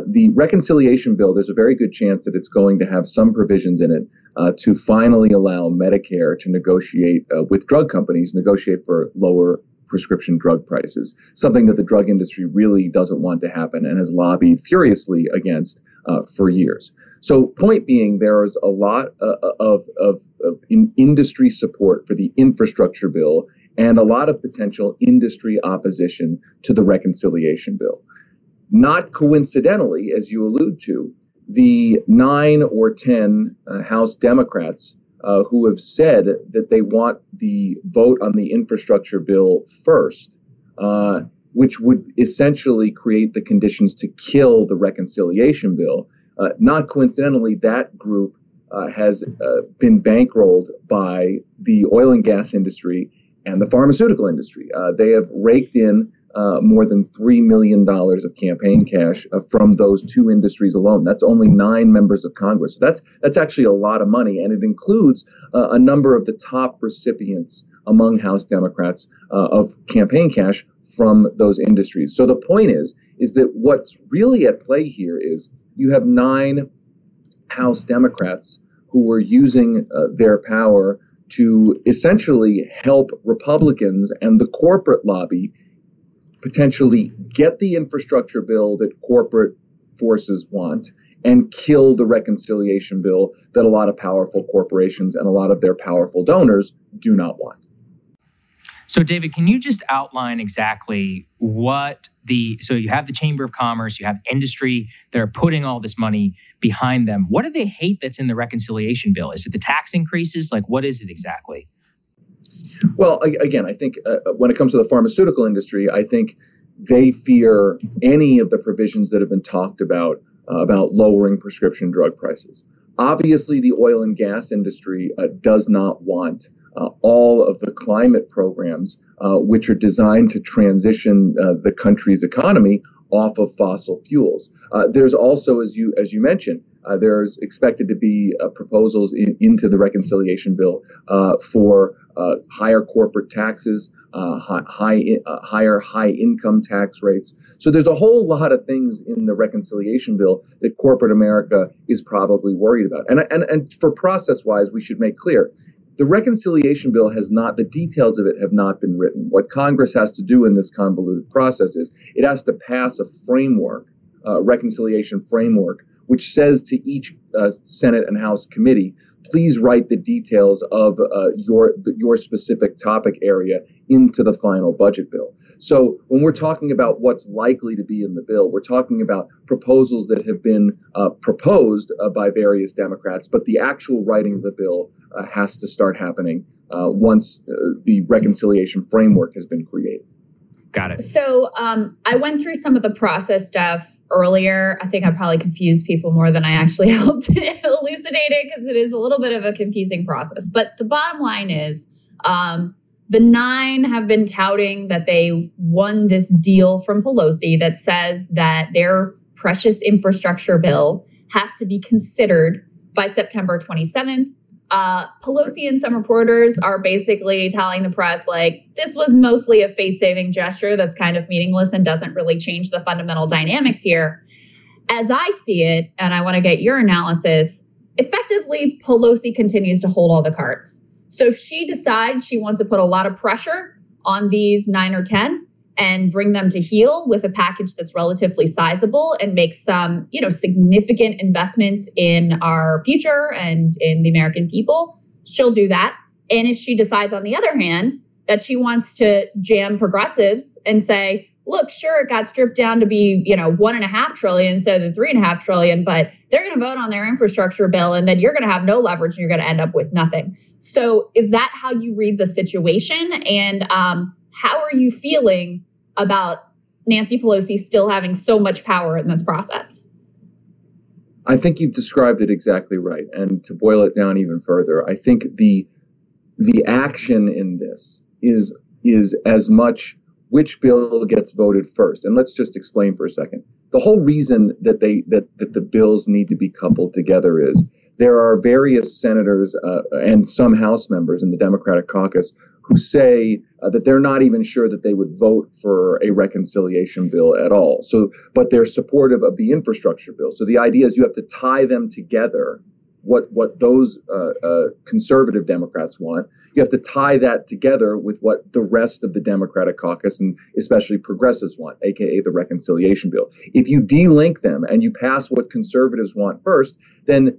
the reconciliation bill, there's a very good chance that it's going to have some provisions in it to finally allow Medicare to negotiate with drug companies, negotiate for lower prescription drug prices, something that the drug industry really doesn't want to happen and has lobbied furiously against uh, for years. So, point being, there is a lot uh, of, of, of in industry support for the infrastructure bill and a lot of potential industry opposition to the reconciliation bill. Not coincidentally, as you allude to, the nine or 10 uh, House Democrats uh, who have said that they want the vote on the infrastructure bill first, uh, which would essentially create the conditions to kill the reconciliation bill. Uh, not coincidentally, that group uh, has uh, been bankrolled by the oil and gas industry and the pharmaceutical industry. Uh, they have raked in uh, more than $3 million of campaign cash uh, from those two industries alone. That's only nine members of Congress. So that's, that's actually a lot of money, and it includes uh, a number of the top recipients among House Democrats uh, of campaign cash from those industries. So the point is, is that what's really at play here is you have nine House Democrats who were using uh, their power to essentially help Republicans and the corporate lobby potentially get the infrastructure bill that corporate forces want and kill the reconciliation bill that a lot of powerful corporations and a lot of their powerful donors do not want. So, David, can you just outline exactly what the so you have the Chamber of Commerce, you have industry that are putting all this money behind them. What do they hate that's in the reconciliation bill? Is it the tax increases? Like, what is it exactly? Well, again, I think uh, uh, when it comes to the pharmaceutical industry, I think they fear any of the provisions that have been talked about uh, about lowering prescription drug prices. Obviously, the oil and gas industry uh, does not want uh, all of the climate programs, uh, which are designed to transition the country's economy off of fossil fuels. there's also, as you as you mentioned, uh, there's expected to be uh, proposals in, into the reconciliation bill uh, for uh, higher corporate taxes, uh, high, high uh, higher high income tax rates. So there's a whole lot of things in the reconciliation bill that corporate America is probably worried about. And and and for process wise, we should make clear. The reconciliation bill has not, the details of it have not been written. What Congress has to do in this convoluted process is it has to pass a framework, reconciliation framework, which says to each uh, Senate and House committee, please write the details of uh, your your specific topic area into the final budget bill. So when we're talking about what's likely to be in the bill, we're talking about proposals that have been uh, proposed uh, by various Democrats, but the actual writing of the bill uh, has to start happening uh, once the reconciliation framework has been created. Got it. So um, I went through some of the process stuff earlier. I think I probably confused people more than I actually [laughs] helped elucidate it because it is a little bit of a confusing process. But the bottom line is um, the nine have been touting that they won this deal from Pelosi that says that their precious infrastructure bill has to be considered by September 27th. Uh, Pelosi and some reporters are basically telling the press, like, this was mostly a face saving gesture that's kind of meaningless and doesn't really change the fundamental dynamics here. As I see it, and I want to get your analysis, effectively, Pelosi continues to hold all the cards. So if she decides she wants to put a lot of pressure on these nine or 10, and bring them to heel with a package that's relatively sizable and make some, you know, significant investments in our future and in the American people, she'll do that. And if she decides, on the other hand, that she wants to jam progressives and say, look, sure, it got stripped down to be, you know, one and a half trillion instead of three and a half trillion, but they're going to vote on their infrastructure bill and then you're going to have no leverage and you're going to end up with nothing. So is that how you read the situation? And um, how are you feeling about Nancy Pelosi still having so much power in this process? I think you've described it exactly right. And to boil it down even further, I think the the action in this is is as much which bill gets voted first. And let's just explain for a second. The whole reason that they that, that the bills need to be coupled together is there are various senators uh, and some House members in the Democratic caucus who say uh, that they're not even sure that they would vote for a reconciliation bill at all. So, but they're supportive of the infrastructure bill. So the idea is you have to tie them together. What what those uh, uh, conservative Democrats want, you have to tie that together with what the rest of the Democratic caucus and especially progressives want, aka the reconciliation bill. If you delink them and you pass what conservatives want first, then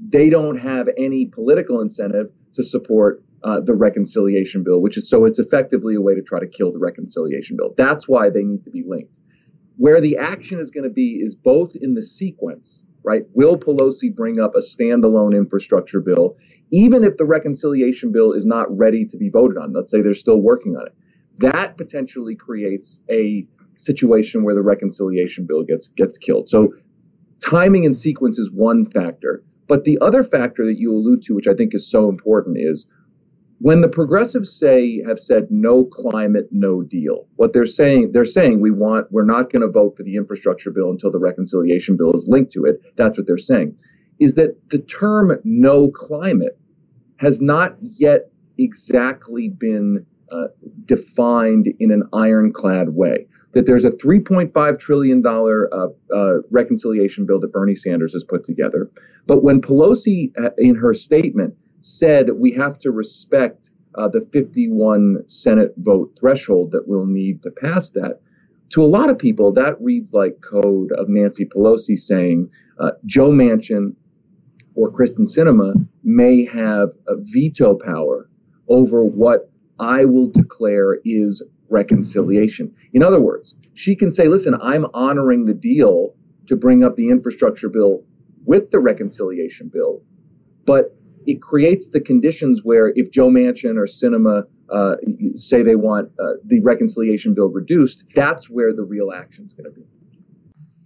they don't have any political incentive to support uh, the reconciliation bill, which is so it's effectively a way to try to kill the reconciliation bill. That's why they need to be linked. Where the action is going to be is both in the sequence, right? Will Pelosi bring up a standalone infrastructure bill, even if the reconciliation bill is not ready to be voted on? Let's say they're still working on it. That potentially creates a situation where the reconciliation bill gets gets killed. So timing and sequence is one factor. But the other factor that you allude to, which I think is so important, is when the progressives say have said no climate no deal what they're saying they're saying we want we're not going to vote for the infrastructure bill until the reconciliation bill is linked to it. That's what they're saying. Is that the term no climate has not yet exactly been uh, defined in an ironclad way. That there's a $3.5 trillion uh, uh, reconciliation bill that Bernie Sanders has put together. But when Pelosi, uh, in her statement, said we have to respect uh, the 51 Senate vote threshold that we'll need to pass that. To a lot of people, that reads like code of Nancy Pelosi saying uh, Joe Manchin or Kyrsten Sinema may have a veto power over what I will declare is reconciliation. In other words, she can say, listen, I'm honoring the deal to bring up the infrastructure bill with the reconciliation bill, but it creates the conditions where if Joe Manchin or Sinema uh, say they want uh, the reconciliation bill reduced, that's where the real action is going to be.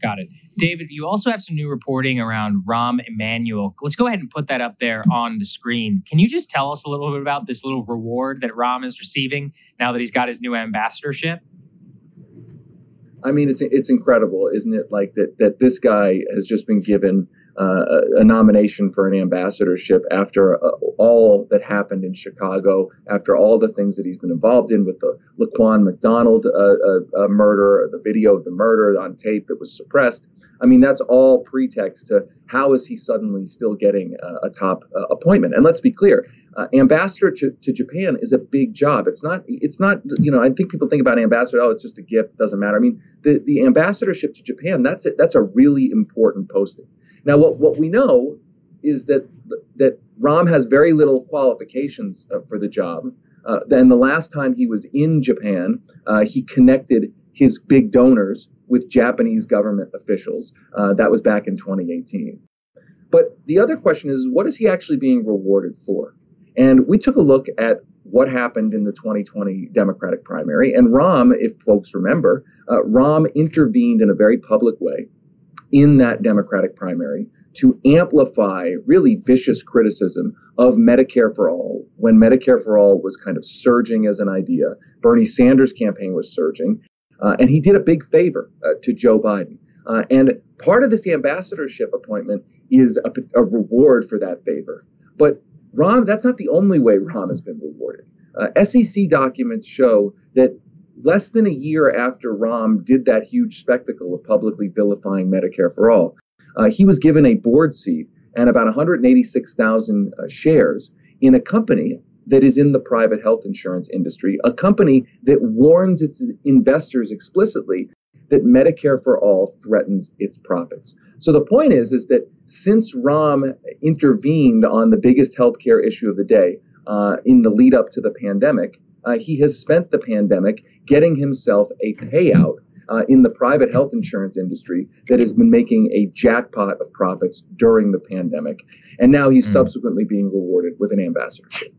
Got it. David, you also have some new reporting around Rahm Emanuel. Let's go ahead and put that up there on the screen. Can you just tell us a little bit about this little reward that Rahm is receiving now that he's got his new ambassadorship? I mean, it's it's incredible, isn't it? Like that that this guy has just been given uh, a nomination for an ambassadorship after uh, all that happened in Chicago, after all the things that he's been involved in with the Laquan McDonald uh, uh, uh, murder, the video of the murder on tape that was suppressed. I mean, that's all pretext to how is he suddenly still getting a top uh, appointment? And let's be clear, ambassador to, to, Japan is a big job. It's not. It's not. You know, I think people think about ambassador. Oh, it's just a gift. Doesn't matter. I mean, the the ambassadorship to Japan. That's it. That's a really important posting. Now, what, what we know is that that Rahm has very little qualifications uh, for the job. Uh, then the last time he was in Japan, uh, he connected his big donors with Japanese government officials. Uh, that was back in 2018. But the other question is, what is he actually being rewarded for? And we took a look at what happened in the 2020 Democratic primary. And Rahm, if folks remember, uh, Rahm intervened in a very public way in that Democratic primary to amplify really vicious criticism of Medicare for all when Medicare for all was kind of surging as an idea. Bernie Sanders' campaign was surging. Uh, and he did a big favor uh, to Joe Biden. Uh, and part of this ambassadorship appointment is a, a, reward for that favor. But Rahm, that's not the only way Rahm has been rewarded. Uh, SEC documents show that less than a year after Rahm did that huge spectacle of publicly vilifying Medicare for all, uh, he was given a board seat and about 186,000 uh, shares in a company that is in the private health insurance industry, a company that warns its investors explicitly that Medicare for all threatens its profits. So the point is, is that since Rahm intervened on the biggest healthcare issue of the day uh, in the lead up to the pandemic, uh, he has spent the pandemic getting himself a payout uh, in the private health insurance industry that has been making a jackpot of profits during the pandemic. And now he's mm. subsequently being rewarded with an ambassadorship.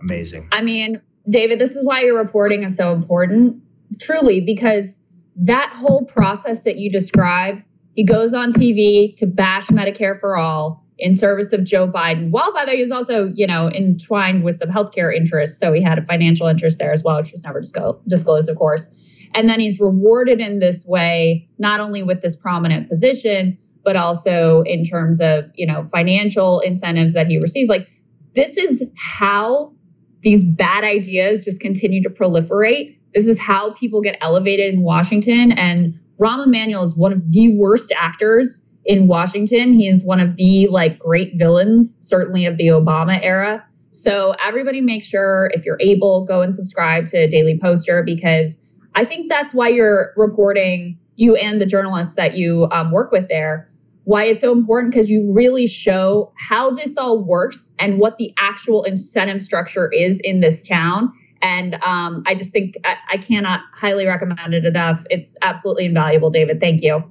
Amazing. I mean, David, this is why your reporting is so important, truly, because that whole process that you describe, he goes on TV to bash Medicare for all in service of Joe Biden, while by the way, he was also, you know, entwined with some healthcare interests. So he had a financial interest there as well, which was never disclosed, of course. And then he's rewarded in this way, not only with this prominent position, but also in terms of, you know, financial incentives that he receives. Like, this is how these bad ideas just continue to proliferate. This is how people get elevated in Washington. And Rahm Emanuel is one of the worst actors in Washington. He is one of the like great villains, certainly of the Obama era. So everybody make sure if you're able, go and subscribe to Daily Poster because I think that's why you're reporting you and the journalists that you um, work with there why it's so important because you really show how this all works and what the actual incentive structure is in this town. And um, I just think I, I, cannot highly recommend it enough. It's absolutely invaluable, David. Thank you.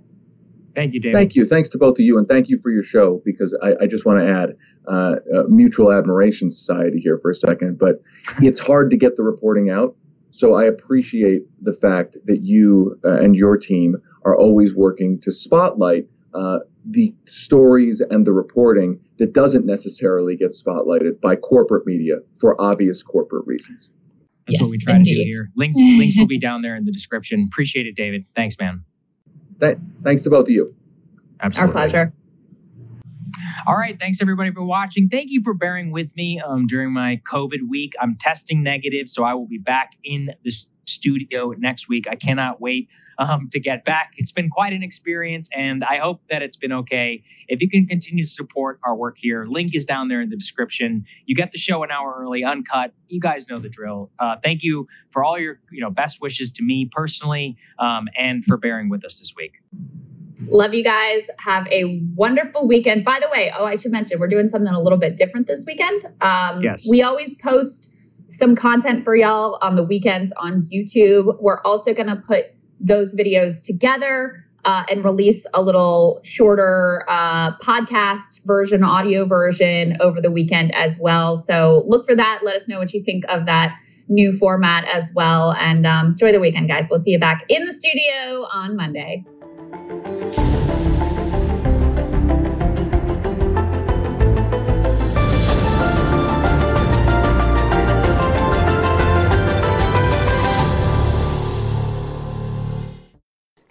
Thank you, David. Thank you. Thanks to both of you, and thank you for your show because I, I just want to add uh, mutual admiration society here for a second. But [laughs] it's hard to get the reporting out, so I appreciate the fact that you uh, and your team are always working to spotlight uh, the stories and the reporting that doesn't necessarily get spotlighted by corporate media for obvious corporate reasons. That's yes, what we try indeed. to do here. Link, links will be [laughs] down there in the description. Appreciate it, David. Thanks, man. Th- thanks to both of you. Absolutely. Our pleasure. All right. Thanks everybody for watching. Thank you for bearing with me um, during my COVID week. I'm testing negative, so I will be back in the studio next week. I cannot wait um, to get back. It's been quite an experience, and I hope that it's been okay. If you can continue to support our work here, link is down there in the description. You get the show an hour early, uncut. You guys know the drill. Uh, thank you for all your you know best wishes to me personally, um, and for bearing with us this week. Love you guys. Have a wonderful weekend. By the way, oh, I should mention we're doing something a little bit different this weekend. Um, yes. We always post some content for y'all on the weekends on YouTube. We're also going to put those videos together uh, and release a little shorter uh, podcast version, audio version over the weekend as well. So look for that. Let us know what you think of that new format as well. And um, enjoy the weekend, guys. We'll see you back in the studio on Monday.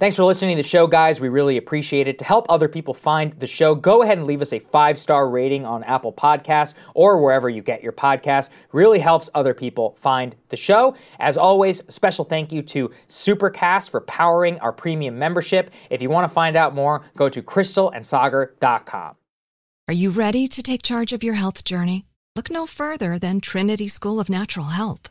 Thanks for listening to the show, guys. We really appreciate it. To help other people find the show, go ahead and leave us a five star rating on Apple Podcasts or wherever you get your podcasts. Really helps other people find the show. As always, special thank you to Supercast for powering our premium membership. If you want to find out more, go to krystalandsaagar.com. Are you ready to take charge of your health journey? Look no further than Trinity School of Natural Health.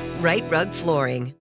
Rite Rug Flooring.